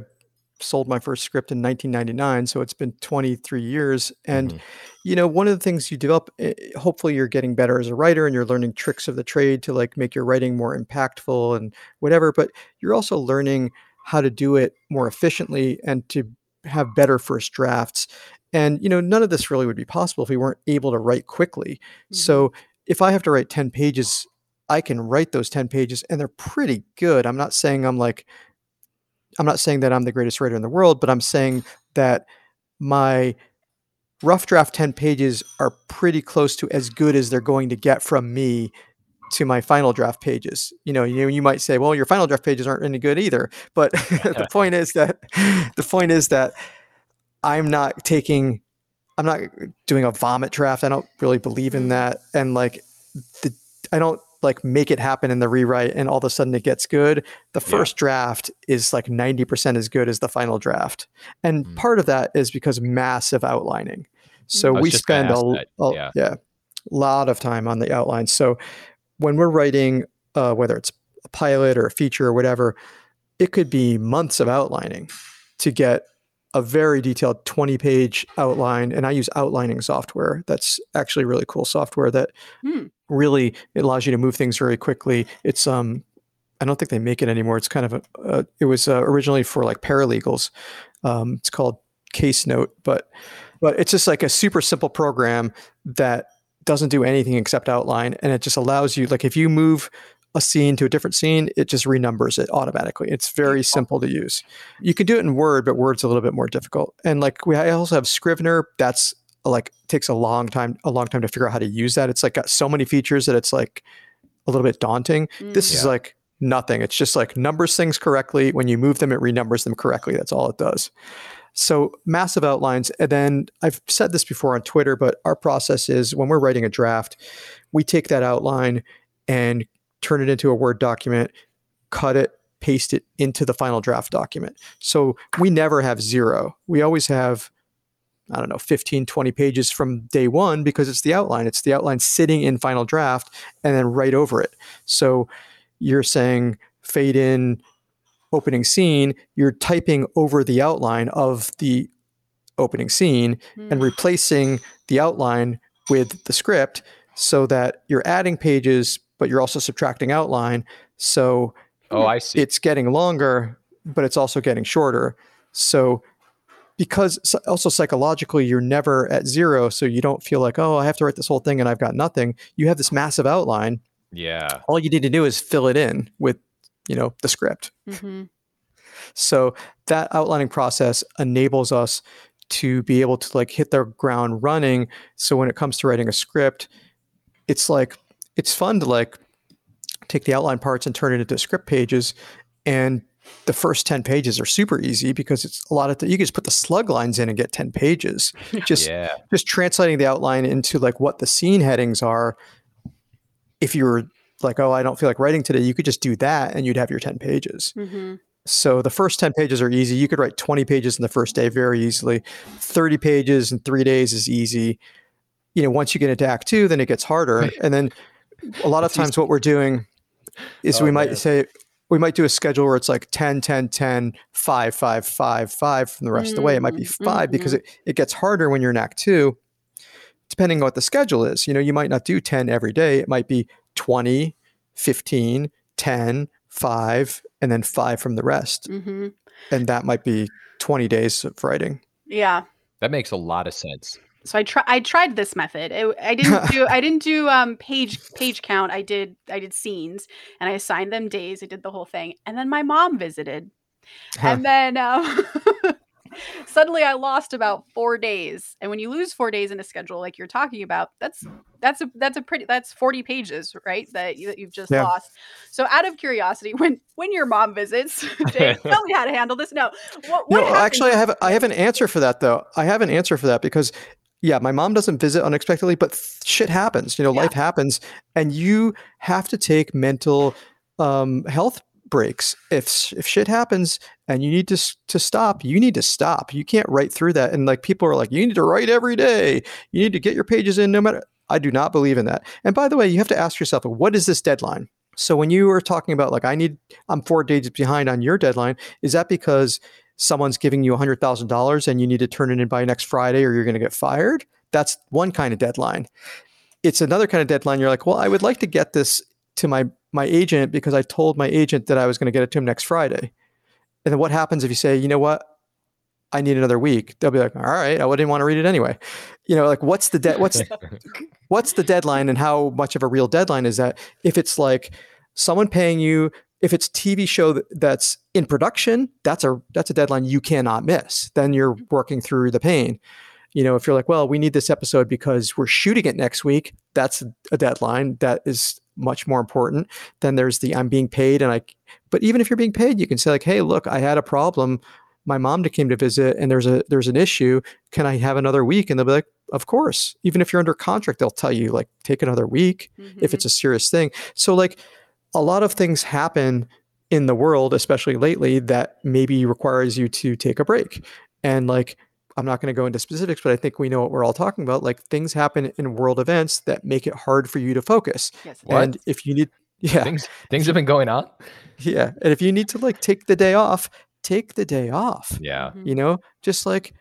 sold my first script in 1999, so it's been 23 years. And Mhm. you know, one of the things you develop, eh, hopefully, you're getting better as a writer, and you're learning tricks of the trade to like make your writing more impactful and whatever. But you're also learning how to do it more efficiently and to have better first drafts. And you know, none of this really would be possible if we weren't able to write quickly. Mhm. So if I have to write 10 pages, I can write those 10 pages and they're pretty good. I'm not saying I'm like, I'm not saying that I'm the greatest writer in the world, but I'm saying that my rough draft 10 pages are pretty close to as good as they're going to get from me to my final draft pages. You know, you, you might say, well, your final draft pages aren't any good either. But the point is that the point is that I'm not taking I'm not doing a vomit draft. I don't really believe in that. And like the I don't like make it happen in the rewrite and all of a sudden it gets good. The Yeah. first draft is like 90% as good as the final draft. And Mm. part of that is because massive outlining. So we spend a, ask l- that, a- yeah. yeah, lot of time on the outline. So when we're writing uh, whether it's a pilot or a feature or whatever, it could be months of outlining to get a very detailed 20 page outline and i use outlining software. That's actually really cool software that Hmm. really it allows you to move things very quickly. It's um i don't think they make it anymore. It's kind of a, uh, it was uh, originally for like paralegals. Um, it's called case note but but it's just like a super simple program that doesn't do anything except outline and it just allows you like if you move a scene to a different scene it just renumbers it automatically. It's very simple to use. You can do it in word but word's a little bit more difficult. And like we I also have scrivener. That's like takes a long time a long time to figure out how to use that. It's like got so many features that it's like a little bit daunting. This Mm. is like nothing. It's just like numbers things correctly. When you move them it renumbers them correctly. That's all it does. So massive outlines. And then i've said this before on twitter but our process is when we're writing a draft we take that outline and turn it into a word document cut it paste it into the final draft document so we never have zero we always have I don't know, 15, 20 pages from day one because it's the outline. It's the outline sitting in final draft and then right over it. So you're saying fade in opening scene, you're typing over the outline of the opening scene and Hmm. replacing the outline with the script so that you're adding pages, but you're also subtracting outline. So Oh, I see. it's getting longer, but it's also getting shorter. So because also psychologically you're never at zero, so you don't feel like, oh, I have to write this whole thing and I've got nothing. You have this massive outline. yeah. All you need to do is fill it in with, you know, the script. Mhm. So that outlining process enables us to be able to like hit the ground running. So when it comes to writing a script, it's like it's fun to like take the outline parts and turn it into script pages and the first 10 pages are super easy because it's a lot of th- you can just put the slug lines in and get 10 pages. Just yeah. just translating the outline into like what the scene headings are. If you were like oh i don't feel like writing today you could just do that and you'd have your 10 pages. Mm-hmm. so the first 10 pages are easy. You could write 20 pages in the first day very easily. 30 pages in three days is easy. You know once you get into act two then it gets harder and then a lot of It's easy. times what we're doing is Oh, we might man. say we might do a schedule where it's like 10 10 10 5 5 5 5 from the rest of the way it might be Mm, 5 because it, it gets harder when you're in act 2 depending on what the schedule is you know you might not do 10 every day it might be 20 15 10 5 and then 5 from the rest Mm-hmm. and that might be 20 days of writing Yeah. That makes a lot of sense. So I try I tried this method. It, I didn't do I didn't do um page page count. I did I did scenes and I assigned them days. I did the whole thing. And then my mom visited. And then um, suddenly I lost about 4 days. And when you lose 4 days in a schedule like you're talking about, that's that's a that's a pretty that's 40 pages, right? That, you, that you've just Yeah. lost. So out of curiosity, when when your mom visits, Dave, tell me how to handle this. No. What, what no happens- actually i have i have an answer for that though i have an answer for that because yeah my mom doesn't visit unexpectedly but shit happens you know Yeah. life happens and you have to take mental um, health breaks. If if shit happens and you need to to stop you need to stop. You can't write through that and like people are like you need to write every day. You need to get your pages in no matter i do not believe in that. And by the way you have to ask yourself what is this deadline? So when you are talking about like i need i'm four days behind on your deadline is that because someone's giving you $100000 and you need to turn it in by next friday or you're going to get fired that's one kind of deadline it's another kind of deadline you're like well i would like to get this to my my agent because I told my agent that I was going to get it to him next Friday. And then what happens if you say, you know what, I need another week? They'll be like, all right, I didn't want to read it anyway. You know, like what's the de- what's what's the deadline and how much of a real deadline is that? If it's like someone paying you, if it's TV show that's in production, that's a that's a deadline you cannot miss. Then you're working through the pain. You know, if you're like, well, we need this episode because we're shooting it next week, that's a deadline that is much more important. Then there's the I'm being paid and I but even if you're being paid, you can say like, hey, look, I had a problem. My mom came to visit and there's a there's an issue. Can I have another week? And they'll be like, of course. Even if you're under contract, they'll tell you like take another week if Mhm. it's a serious thing. So like a lot of things happen in the world, especially lately, that maybe requires you to take a break. And like I'm not going to go into specifics, but I think we know what we're all talking about. Like things happen in world events that make it hard for you to focus. Yes. What? And if you need yeah, Things things have been going on. yeah. And if you need to like take the day off, take the day off. Yeah. Mhm. You know, just like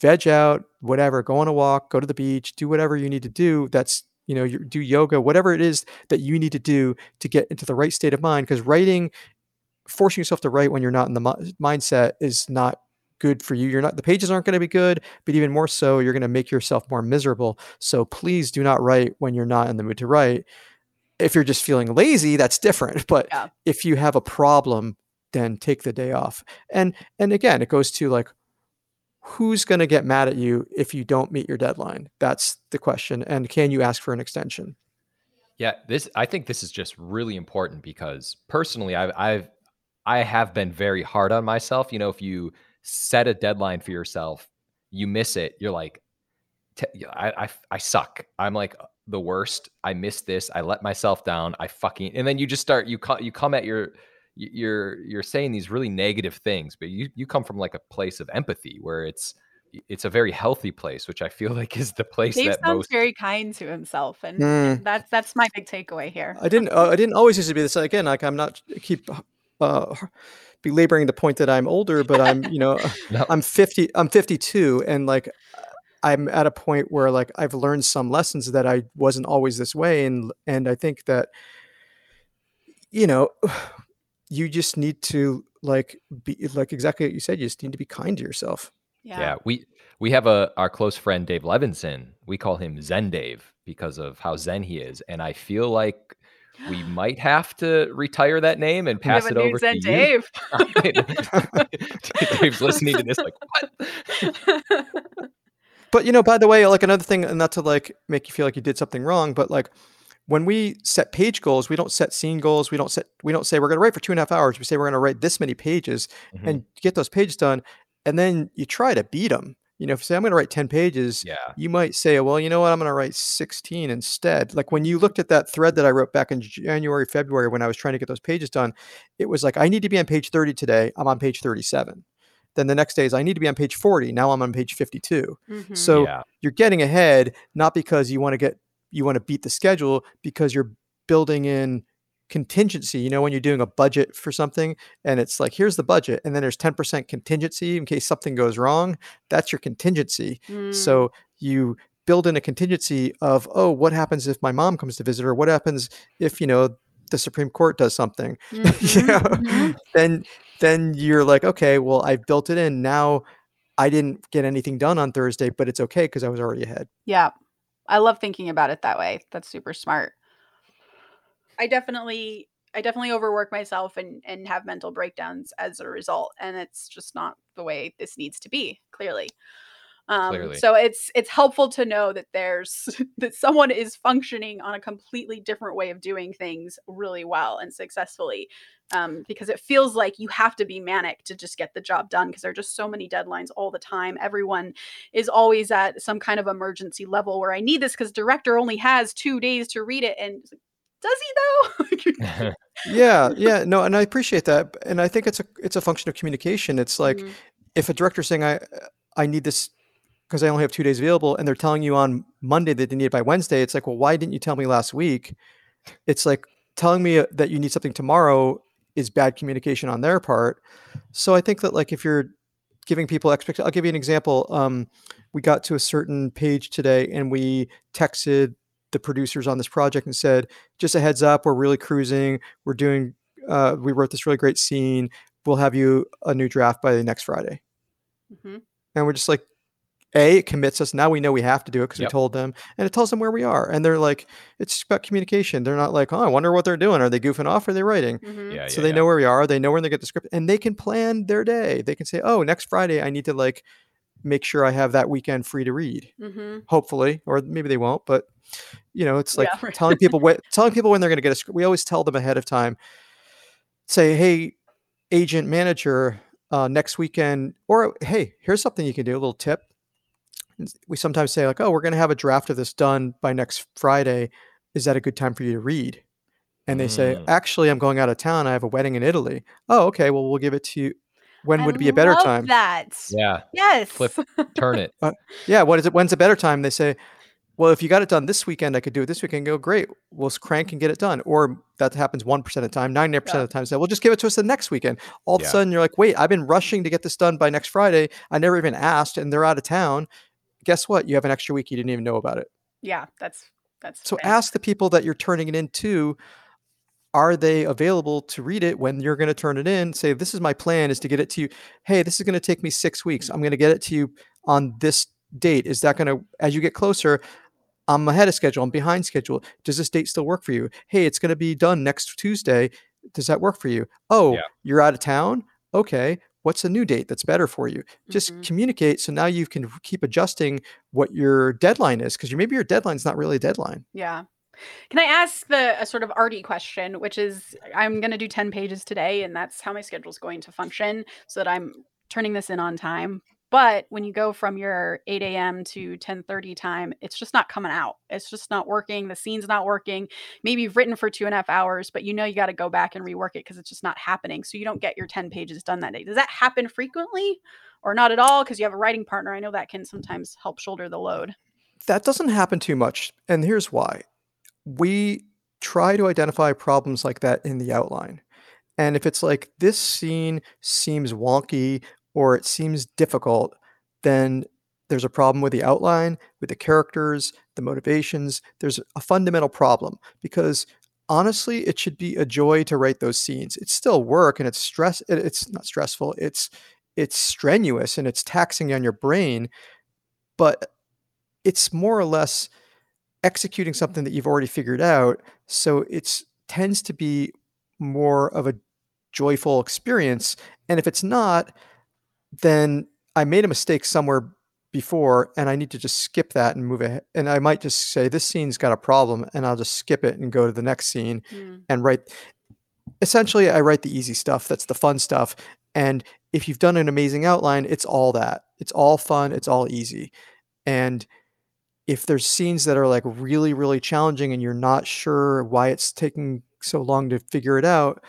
veg out, whatever, go on a walk, go to the beach, do whatever you need to do. That's, you know, you do yoga, whatever it is that you need to do to get into the right state of mind. Because writing, forcing yourself to write when you're not in the mi- mindset is not good for you. You're not, the pages aren't going to be good, but even more so, you're going to make yourself more miserable. So please do not write when you're not in the mood to write. If you're just feeling lazy, that's different. But Yeah. if you have a problem, then take the day off. And and again, it goes to like who's going to get mad at you if you don't meet your deadline? That's the question. And can you ask for an extension? Yeah, this I think this is just really important because personally I've I've I have been very hard on myself. You know, if you set a deadline for yourself, you miss it, you're like I, I I suck. I'm like uh, the worst. I missed this. I let myself down. I fucking and then you just start you co- you come at your you're you're saying these really negative things, but you you come from like a place of empathy where it's it's a very healthy place, which I feel like is the place Dave that sounds most very kind to himself, and Mm. that's that's my big takeaway here. I didn't. Uh, I didn't always used to be this. Again, like I'm not keep uh, belaboring the point that I'm older, but I'm you know No. I'm 50. I'm 52, and like I'm at a point where like I've learned some lessons that I wasn't always this way, and and I think that you know you just need to like be like exactly what you said. You just need to be kind to yourself. Yeah. yeah. we we have a our close friend Dave Levinson. We call him Zen Dave because of how zen he is, and I feel like we might have to retire that name and pass it over Zen to you. Dave. Dave's listening to this like what? But you know, by the way, like another thing, and not to like make you feel like you did something wrong, but like when we set page goals, we don't set scene goals. We don't set we don't say we're going to write for two and a half hours. We say we're going to write this many pages Mhm. and get those pages done, and then you try to beat them. You know, if you say I'm going to write ten pages, yeah. you might say, well, you know what, I'm going to write 16 instead. Like when you looked at that thread that I wrote back in January, February, when I was trying to get those pages done, it was like, I need to be on page 30 today. I'm on page 37. Then the next day is, I need to be on page 40. Now I'm on page 52. Mhm. So yeah. you're getting ahead, not because you want to get, you want to beat the schedule, because you're building in contingency. You know, when you're doing a budget for something and it's like, here's the budget, and then there's 10% contingency in case something goes wrong, that's your contingency. Mm. So you build in a contingency of, oh, what happens if my mom comes to visit, or what happens if you know the Supreme Court does something? you Mhm, know, mhm. then then you're like, okay, well, I've built it in. Now I didn't get anything done on Thursday, but it's okay because I was already ahead. Yeah. I love thinking about it that way. That's super smart. I definitely I definitely overwork myself and and have mental breakdowns as a result and it's just not the way this needs to be, clearly. Um so it's it's helpful to know that there's that someone is functioning on a completely different way of doing things really well and successfully. Um, because it feels like you have to be manic to just get the job done because there are just so many deadlines all the time. Everyone is always at some kind of emergency level where I need this because director only has two days to read it. And does he though? Yeah, yeah, no, and I appreciate that, and I think it's a it's a function of communication. It's like Mhm. if a director saying I I need this because I only have two days available, and they're telling you on Monday that they need it by Wednesday, it's like, well, why didn't you tell me last week? It's like telling me uh, that you need something tomorrow is bad communication on their part. So I think that like if you're giving people expect, I'll give you an example. Um, we got to a certain page today, and we texted the producers on this project and said, just a heads up, we're really cruising. We're doing. Uh, we wrote this really great scene. We'll have you a new draft by the next Friday Mhm. and we're just like a it commits us now we know we have to do it because Yep. we told them and it tells them where we are and they're like it's about communication they're not like oh i wonder what they're doing are they goofing off or are they writing Mhm. yeah. so yeah, they yeah. know where we are they know when they get the script and they can plan their day they can say oh next friday i need to like make sure i have that weekend free to read Mhm. hopefully or maybe they won't but you know it's like Yeah, right. telling people what telling people when they're going to get a script we always tell them ahead of time say hey agent manager uh, next weekend or hey here's something you can do a little tip And s- we sometimes say like oh we're going to have a draft of this done by next friday is that a good time for you to read and they say Mm. actually i'm going out of town i have a wedding in italy oh okay well we'll give it to you when would be a better love time That. Yeah. Yes. Flip. Turn it. yeah, what is it? When's a better time? They say, well, if you got it done this weekend, I could do it this weekend. Go great. We'll crank and get it done. Or that happens one percent of the time. Ninety percent Yeah. of the time, say, well, just give it to us the next weekend. All of Yeah. a sudden, you're like, wait, I've been rushing to get this done by next Friday. I never even asked, and they're out of town. Guess what? You have an extra week. You didn't even know about it. yeah, that's that's So fantastic. ask the people that you're turning it into. Are they available to read it when you're going to turn it in? Say, this is my plan is to get it to you. Hey, this is going to take me six weeks. I'm going to get it to you on this date. Is that going to, as you get closer, I'm ahead of schedule. I'm behind schedule. Does this date still work for you? Hey, it's going to be done next Tuesday. Does that work for you? Oh, Yeah. you're out of town? Okay. What's a new date that's better for you? Just Mhm. communicate. So now you can keep adjusting what your deadline is because maybe your deadline's not really a deadline. Yeah. Can I ask the a sort of arty question, which is I'm going to do 10 pages today, and that's how my schedule is going to function so that I'm turning this in on time. But when you go from your 8 a.m. to 10:30 time, it's just not coming out. It's just not working. The scene's not working. Maybe you've written for two and a half hours, but you know you got to go back and rework it because it's just not happening. So you don't get your 10 pages done that day. Does that happen frequently, or not at all? Because you have a writing partner. I know that can sometimes help shoulder the load. That doesn't happen too much. And here's why. We try to identify problems like that in the outline. And if it's like this scene seems wonky or it seems difficult, then there's a problem with the outline, with the characters, the motivations. There's a fundamental problem because honestly, it should be a joy to write those scenes. It's still work and it's stress. it- It's not stressful. It's it's strenuous and it's taxing on your brain, but it's more or less executing something that you've already figured out. So it's tends to be more of a joyful experience. And if it's not, then I made a mistake somewhere before and I need to just skip that and move ahead. And I might just say, this scene's got a problem and I'll just skip it and go to the next scene Mm. and write. Essentially, I write the easy stuff. That's the fun stuff. And if you've done an amazing outline, it's all that. It's all fun. It's all easy. And if there's scenes that are like really, really challenging and you're not sure why it's taking so long to figure it out,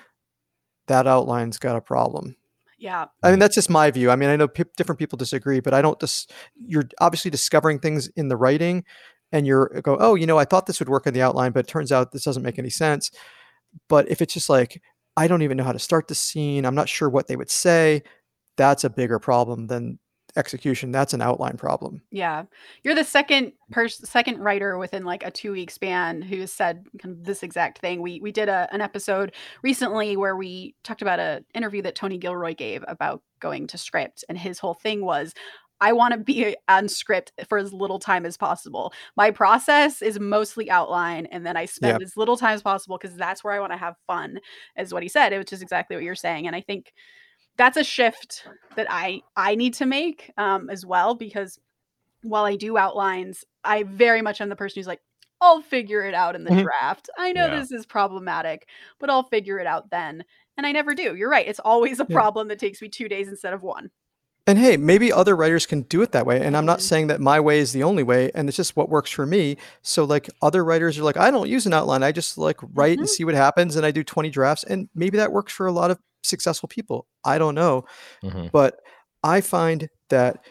that outline's got a problem. Yeah. I mean, that's just my view. I mean, I know pe- different people disagree, but I don't just, you're obviously discovering things in the writing and you're uh, go, oh, you know, I thought this would work in the outline, but it turns out this doesn't make any sense. But if it's just like, I don't even know how to start the scene, I'm not sure what they would say, that's a bigger problem than execution. That's an outline problem. Yeah. You're the second person second writer within like a 2 week span who has said kind of this exact thing. We we did a, an episode recently where we talked about a interview that Tony Gilroy gave about going to script and his whole thing was I want to be on script for as little time as possible. My process is mostly outline and then I spend as little time as possible because that's where I want to have fun, is what he said, which is exactly what you're saying. And I think that's a shift that I I need to make um, as well because while I do outlines, I very much am the person who's like, I'll figure it out in the Mhm. draft. I know Yeah. this is problematic, but I'll figure it out then. And I never do. You're right. It's always a Yeah. problem that takes me two days instead of one. And hey, maybe other writers can do it that way. And I'm not Mhm. saying that my way is the only way, and it's just what works for me. So like other writers are like, I don't use an outline. I just like write Mhm. and see what happens, and I do 20 drafts. And maybe that works for a lot of successful people. I don't know. Mhm. But I find that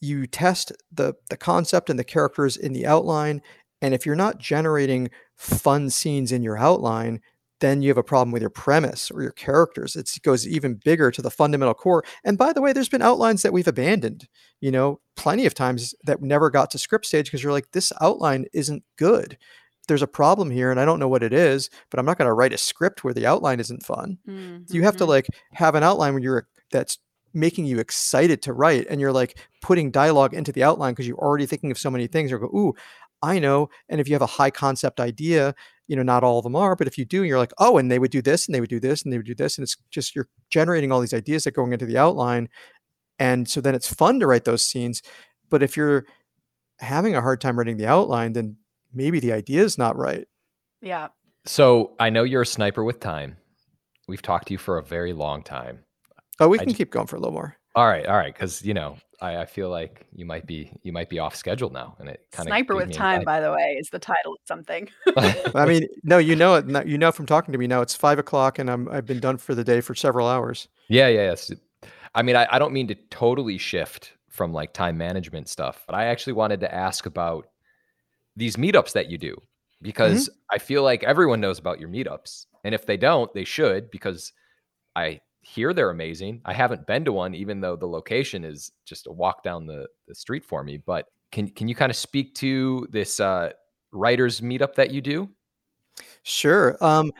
you test the the concept and the characters in the outline. And if you're not generating fun scenes in your outline, then you have a problem with your premise or your characters. It's, it goes even bigger to the fundamental core. And by the way, there's been outlines that we've abandoned, you know, plenty of times that never got to script stage because you're like, this outline isn't good. There's a problem here, and I don't know what it is, but I'm not going to write a script where the outline isn't fun. You have to Mhm. like have an outline where you're that's making you excited to write, and you're like putting dialogue into the outline because you're already thinking of so many things. Or go, ooh, I know. And if you have a high concept idea, you know, not all of them are, but if you do, you're like, oh, and they would do this, and they would do this, and they would do this, and it's just you're generating all these ideas that are going into the outline, and so then it's fun to write those scenes. But if you're having a hard time writing the outline, then maybe the idea is not right. Yeah. So I know you're a sniper with time. We've talked to you for a very long time. Oh, we can ju- keep going for a little more. All right, all right, because you know I, I feel like you might be you might be off schedule now, and it kind of Sniper with time, by the way, is the title of something. I mean, no, you know it. You know from talking to me now. It's five o'clock, and I'm I've been done for the day for several hours. Yeah, yeah, yes. I mean, I, I don't mean to totally shift from like time management stuff, but I actually wanted to ask about these meetups that you do because I feel like everyone knows about your meetups. And if they don't, they should because I hear they're amazing. I haven't been to one, even though the location is just a walk down the, the street for me. But can can you kind of speak to this uh, writers meetup that you do? Sure. Um,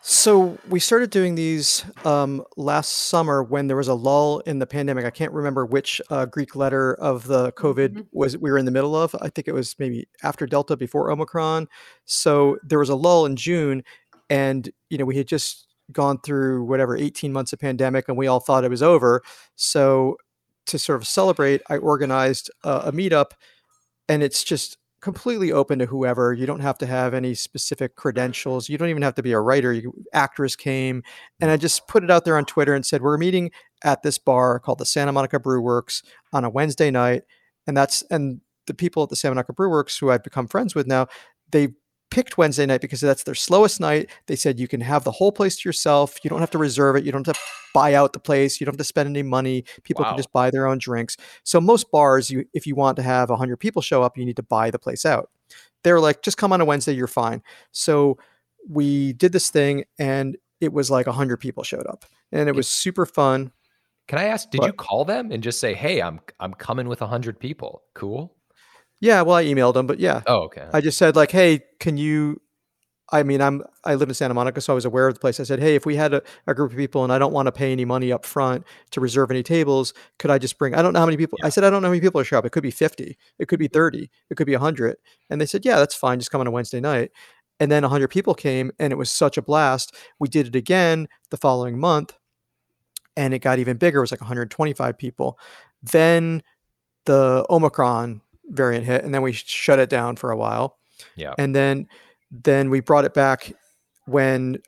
so we started doing these um, last summer when there was a lull in the pandemic. I can't remember which uh, Greek letter of the COVID Mhm. was we were in the middle of. I think it was maybe after Delta, before Omicron. So there was a lull in June, and you know we had just gone through whatever 18 months of pandemic, and we all thought it was over. So to sort of celebrate, I organized uh, a meetup, and it's just completely open to whoever. You don't have to have any specific credentials. You don't even have to be a writer. You, actors came, and I just put it out there on Twitter and said, "We're meeting at this bar called the Santa Monica Brew Works on a Wednesday night," and that's and the people at the Santa Monica Brew Works who I've become friends with now, they picked Wednesday night because that's their slowest night. They said you can have the whole place to yourself. You don't have to reserve it. You don't have to buy out the place. You don't have to spend any money. People Wow. can just buy their own drinks. So most bars, you if you want to have 100 people show up, you need to buy the place out. They're like, just come on a Wednesday, you're fine. So we did this thing and it was like 100 people showed up and it was super fun. Can I ask? Did you call them and just say, "Hey, I'm I'm coming with a hundred people"? Cool. Yeah, well, I emailed them, but yeah, Oh, okay. I just said like, hey, can you? I mean, I'm I live in Santa Monica, so I was aware of the place. I said, hey, if we had a, a group of people and I don't want to pay any money up front to reserve any tables, could I just bring? I don't know how many people. I said I don't know how many people are show up. It could be fifty. It could be thirty. It could be hundred. And they said, yeah, that's fine. Just come on a Wednesday night. And then hundred people came, and it was such a blast. We did it again the following month, and it got even bigger. It was like 125 people. Then the Omicron variant hit, and then we shut it down for a while. Yeah. And then then we brought it back when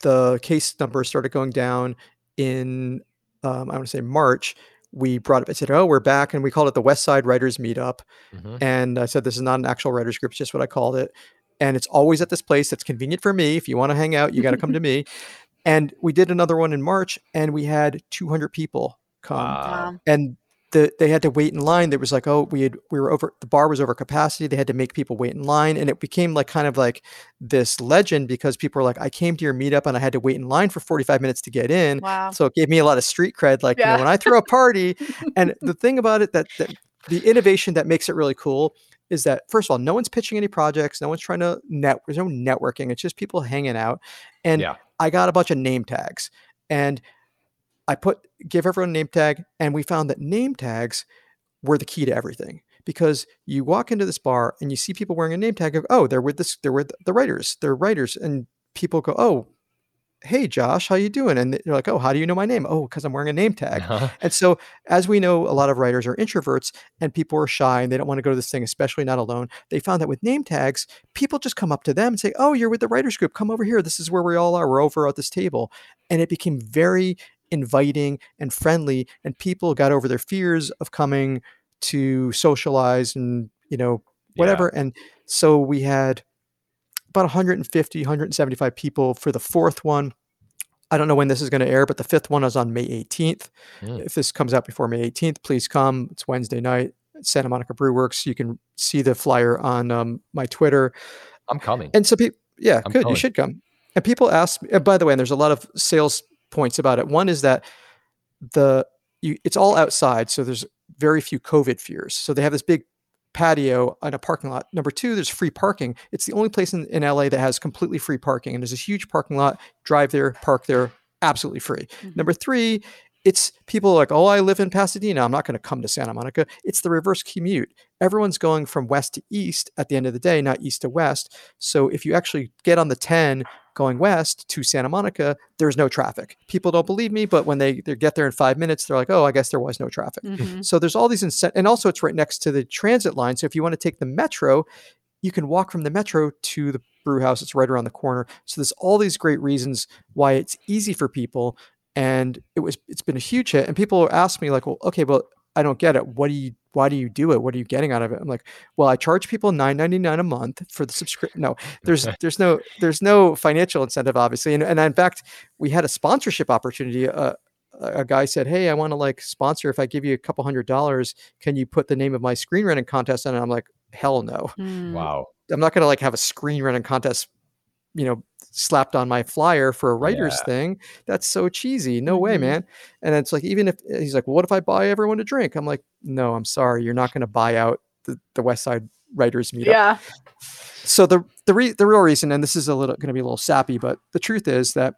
the case numbers started going down in um, I want to say March. We brought it. I said, "Oh, we're back," and we called it the West Side Writers Meetup. Mhm. And I said, "This is not an actual writers group; it's just what I called it." And it's always at this place that's convenient for me. If you want to hang out, you got to come to me. And we did another one in March, and we had 200 people come Wow. And the, they had to wait in line. There was like, oh, we had we were over the bar was over capacity. They had to make people wait in line, and it became like kind of like this legend because people were like, I came to your meetup and I had to wait in line for 45 minutes to get in. wow. So it gave me a lot of street cred. Like, you know, when I throw a party, and the thing about it that, that the innovation that makes it really cool is that first of all, no one's pitching any projects, no one's trying to net. There's no networking. It's just people hanging out, and Yeah. I got a bunch of name tags, and I put give everyone a name tag, and we found that name tags were the key to everything because you walk into this bar and you see people wearing a name tag of oh they're with this they're with the writers they're writers and people go oh hey josh how you doing? And they're like oh how do you know my name? Oh because i'm wearing a name tag. Uh-huh. and so as we know a lot of writers are introverts and people are shy and they don't want to go to this thing especially not alone. They found that with name tags people just come up to them and say oh you're with the writers group. Come over here. This is where we all are. We're over at this table. And it became very inviting and friendly and people got over their fears of coming to socialize and you know Yeah. whatever and so we had about 150 175 people for the fourth one i don't know when this is going to air but the fifth one is on may 18th Mm. if this comes out before may 18th please come it's wednesday night at santa monica brew works you can see the flyer on um, my twitter I'm coming. and so people, yeah, I'm good. coming. You should come. And people ask. And by the way, and there's a lot of sales points about it. One is that the you, it's all outside, so there's very few COVID fears. So they have this big patio on a parking lot. Number two, there's free parking. It's the only place in, in LA that has completely free parking, and there's a huge parking lot. Drive there, park there, absolutely free. Mhm. Number three, it's people are like, oh, I live in Pasadena. I'm not going to come to Santa Monica. It's the reverse commute. Everyone's going from west to east at the end of the day, not east to west. So if you actually get on the 10 going west to Santa Monica, there's no traffic. People don't believe me, but when they, they get there in five minutes, they're like, oh, I guess there was no traffic. Mhm. So there's all these incent- and also it's right next to the transit line. So if you want to take the metro, you can walk from the metro to the brew house. It's right around the corner. So there's all these great reasons why it's easy for people. And it was it's been a huge hit. And people ask me like, well, okay, well, I don't get it. What do you why do you do it? What are you getting out of it? I'm like, well, I charge people $9.99 a month for the subscription. No, there's there's no there's no financial incentive, obviously. And, and in fact, we had a sponsorship opportunity. Uh, a a guy said, "Hey, I want to like sponsor. If I give you a couple hundred dollars, can you put the name of my screenwriting contest on it?" I'm like, "Hell no! Mm. Wow. I'm not gonna like have a screenwriting contest, you know, slapped on my flyer for a writers Yeah. thing. That's so cheesy. No way, Mhm. man." And it's like, even if he's like, well, "What if I buy everyone a drink?" I'm like, "No, I'm sorry, you're not gonna buy out the, the West Side Writers Meetup." Yeah. so the the re, the real reason, and this is a little going to be a little sappy, but the truth is that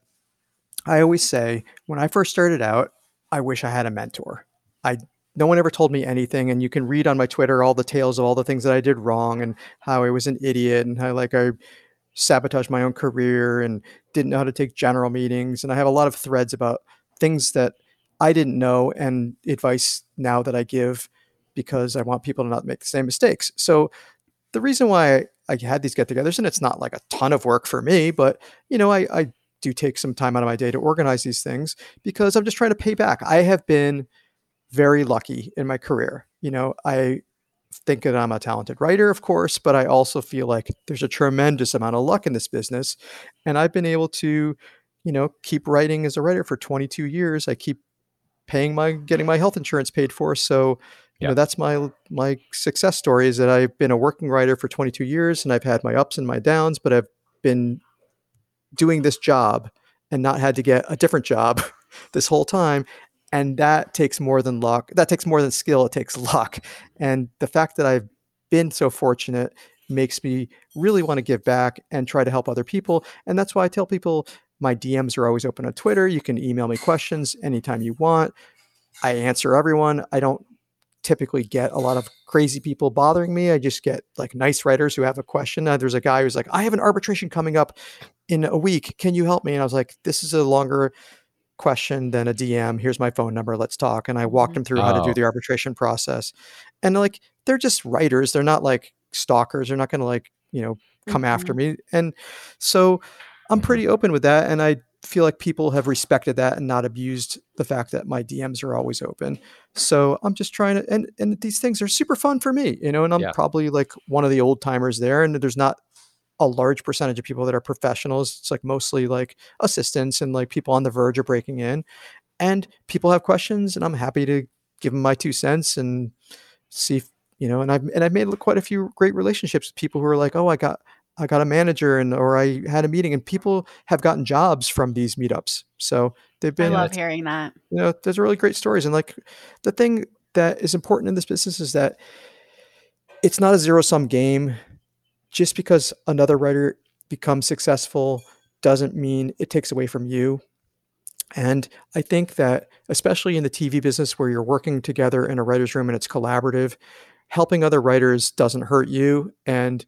I always say when I first started out, I wish I had a mentor. I no one ever told me anything, and you can read on my Twitter all the tales of all the things that I did wrong and how I was an idiot and how like I sabotaged my own career and didn't know how to take general meetings. And I have a lot of threads about things that I didn't know and advice now that I give because I want people to not make the same mistakes. So the reason why I had these get-togethers, and it's not like a ton of work for me, but you know, I, I do take some time out of my day to organize these things because I'm just trying to pay back. I have been very lucky in my career. You know, I think that I'm a talented writer, of course, but I also feel like there's a tremendous amount of luck in this business. And I've been able to, you know, keep writing as a writer for 22 years. I keep paying my getting my health insurance paid for. So, you Yeah. know, that's my my success story is that I've been a working writer for 22 years and I've had my ups and my downs, but I've been doing this job and not had to get a different job this whole time and that takes more than luck that takes more than skill it takes luck. And the fact that i've been so fortunate makes me really want to give back and try to help other people. And that's why i tell people my dms are always open on twitter. You can email me questions anytime you want. I answer everyone. I don't typically get a lot of crazy people bothering me. I just get like nice writers who have a question. Uh, there's a guy who's like i have an arbitration coming up in a week. Can you help me? And i was like this is a longer question than a dm here's my phone number let's talk and i walked Mhm. him through how to do Oh. the arbitration process and like they're just writers they're not like stalkers they're not going to like you know come after Mhm. me and so i'm pretty open with that and i feel like people have respected that and not abused the fact that my dms are always open so i'm just trying to and and these things are super fun for me you know and i'm Yeah. probably like one of the old timers there and there's not a large percentage of people that are professionals it's like mostly like assistants and like people on the verge of breaking in and people have questions and i'm happy to give them my two cents and see if you know and i've and i've made quite a few great relationships with people who are like oh i got i got a manager and or i had a meeting and people have gotten jobs from these meetups so they've been I love hearing that. you know there's really great stories and like the thing that is important in this business is that it's not a zero sum game just because another writer becomes successful doesn't mean it takes away from you and i think that especially in the tv business where you're working together in a writer's room and it's collaborative helping other writers doesn't hurt you and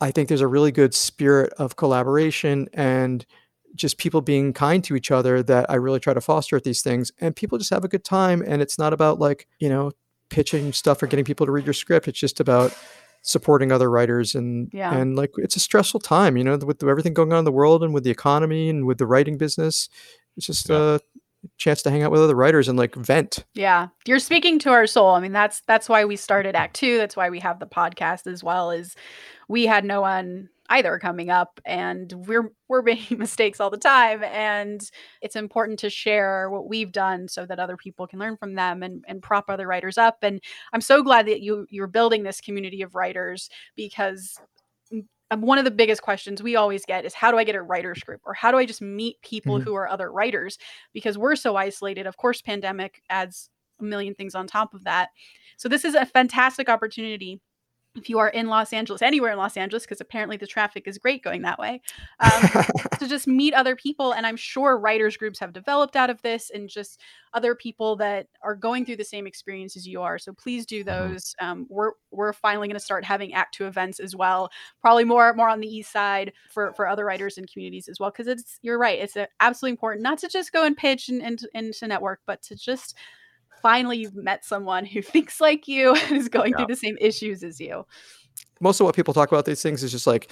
i think there's a really good spirit of collaboration and just people being kind to each other that I really try to foster at these things. And people just have a good time. And it's not about like, you know, pitching stuff or getting people to read your script. It's just about supporting other writers and Yeah. and like it's a stressful time, you know, with everything going on in the world and with the economy and with the writing business. It's just Yeah. a chance to hang out with other writers and like vent. Yeah. You're speaking to our soul. I mean, that's that's why we started Act 2. That's why we have the podcast as well is we had no one either coming up and we're we're making mistakes all the time and it's important to share what we've done so that other people can learn from them and and prop other writers up and I'm so glad that you you're building this community of writers because um, one of the biggest questions we always get is how do I get a writers group or how do I just meet people Mhm. who are other writers because we're so isolated. Of course, pandemic adds a million things on top of that. So this is a fantastic opportunity if you are in Los Angeles, anywhere in Los Angeles, because apparently the traffic is great going that way, um, to just meet other people. And I'm sure writers groups have developed out of this and just other people that are going through the same experience as you are. So please do those. Um, we're we're finally going to start having Act Two events as well. Probably more more on the east side for for other writers and communities as well. Because it's you're right. It's absolutely important not to just go and pitch and, and and to network, but to just finally you've met someone who thinks like you and is going Yeah. through the same issues as you. Most of what people talk about these things is just like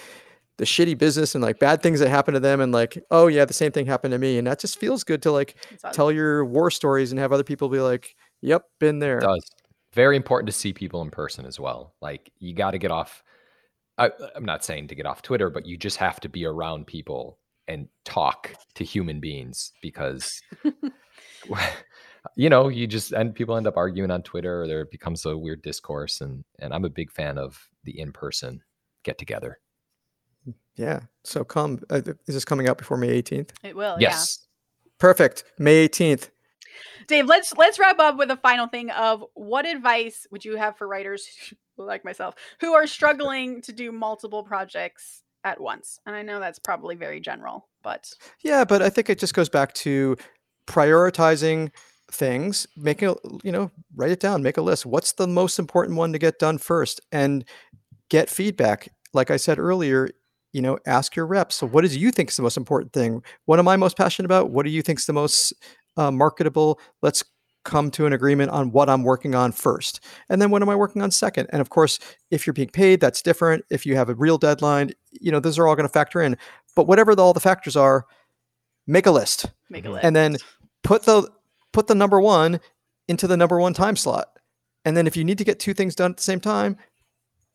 the shitty business and like bad things that happen to them and like, oh yeah, the same thing happened to me. And that just feels good to like It's tell your war stories and have other people be like, "Yep, been there." It does. Very important to see people in person as well. Like you got to get off. I, I'm not saying to get off Twitter, but you just have to be around people and talk to human beings because, you know, you just and people end up arguing on Twitter or there becomes a weird discourse. And and I'm a big fan of the in person get together. Yeah. So come. Uh, is this coming out before May 18th? It will. yes. Perfect. May 18th. Dave, let's let's wrap up with a final thing of what advice would you have for writers like myself who are struggling to do multiple projects at once? And I know that's probably very general, but Yeah, but I think it just goes back to prioritizing things, make a, you know, write it down, make a list. What's the most important one to get done first and get feedback. Like I said earlier, you know, ask your reps. So what does you think is the most important thing? What am I most passionate about? What do you think is the most uh, marketable? Let's come to an agreement on what I'm working on first. And then what am I working on second? And of course, if you're being paid, that's different. If you have a real deadline, you know, those are all going to factor in. But whatever the, all the factors are, make a list make a Mhm. list. and then put the put the number one into the number one time slot. And then if you need to get two things done at the same time,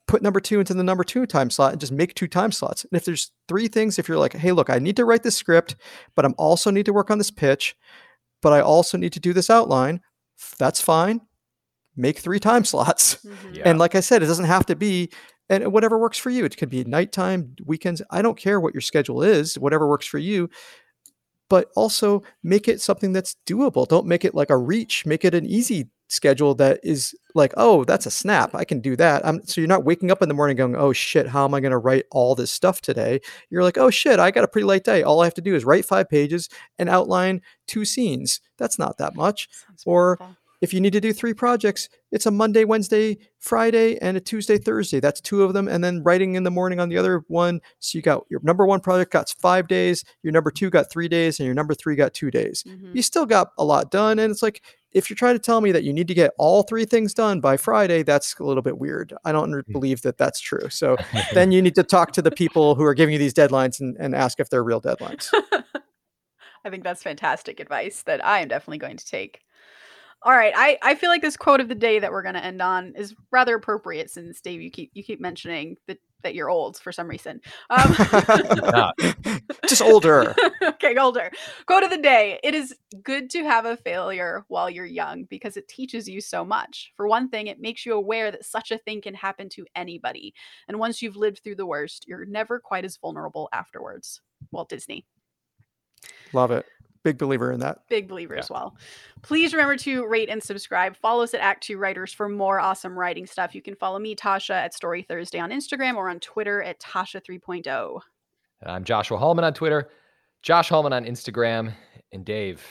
put number two into the number two time slot and just make two time slots. And if there's three things, if you're like, hey, look, I need to write this script, but I'm also need to work on this pitch, but I also need to do this outline, that's fine. Make three time slots. Mhm. Yeah. And like I said, it doesn't have to be and whatever works for you. It could be nighttime, weekends. I don't care what your schedule is, whatever works for you. But also make it something that's doable. Don't make it like a reach. Make it an easy schedule that is like, oh, that's a snap. I can do that. i so you're not waking up in the morning going, oh shit, how am I going to write all this stuff today? You're like, oh shit, I got a pretty late day. All I have to do is write five pages and outline two scenes. That's not that much or wonderful. If you need to do three projects, it's a Monday, Wednesday, Friday, and a Tuesday, Thursday. That's two of them. And then writing in the morning on the other one. So you got your number one project got five days, your number two got three days, and your number three got two days. Mm-hmm. You still got a lot done. And it's like, if you're trying to tell me that you need to get all three things done by Friday, that's a little bit weird. I don't believe that that's true. So then you need to talk to the people who are giving you these deadlines and, and ask if they're real deadlines. I think that's fantastic advice that I am definitely going to take. All right, I, I feel like this quote of the day that we're going to end on is rather appropriate since Dave you keep you keep mentioning that that you're old for some reason. Um, Just older. okay, older. Quote of the day: It is good to have a failure while you're young because it teaches you so much. For one thing, it makes you aware that such a thing can happen to anybody, and once you've lived through the worst, you're never quite as vulnerable afterwards. Walt Disney. Love it. Big believer in that. Big believer yeah. as well. Please remember to rate and subscribe. Follow us at Act Two Writers for more awesome writing stuff. You can follow me, Tasha, at Story Thursday on Instagram or on Twitter at Tasha 3.0. I'm Joshua Hallman on Twitter, Josh Hallman on Instagram. And Dave,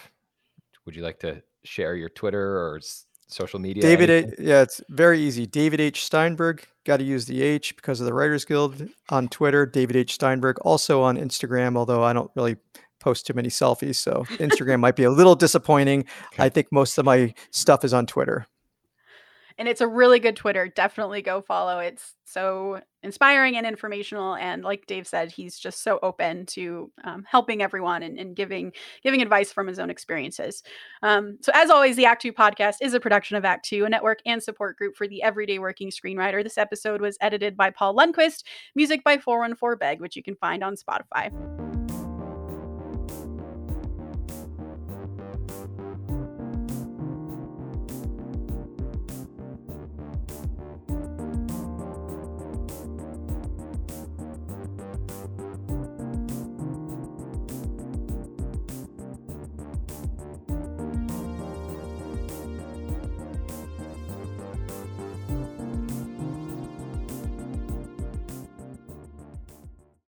would you like to share your Twitter or social media? David, a- yeah, it's very easy. David H. Steinberg. Got to use the H because of the Writers Guild on Twitter. David H. Steinberg. Also on Instagram, although I don't really post too many selfies. So Instagram might be a little disappointing. Okay. I think most of my stuff is on Twitter. And it's a really good Twitter. Definitely go follow. It's so inspiring and informational. And like Dave said, he's just so open to um, helping everyone and, and, giving giving advice from his own experiences. Um, so as always, the Act Two podcast is a production of Act Two, a network and support group for the everyday working screenwriter. This episode was edited by Paul Lundquist, music by 414 Beg, which you can find on Spotify.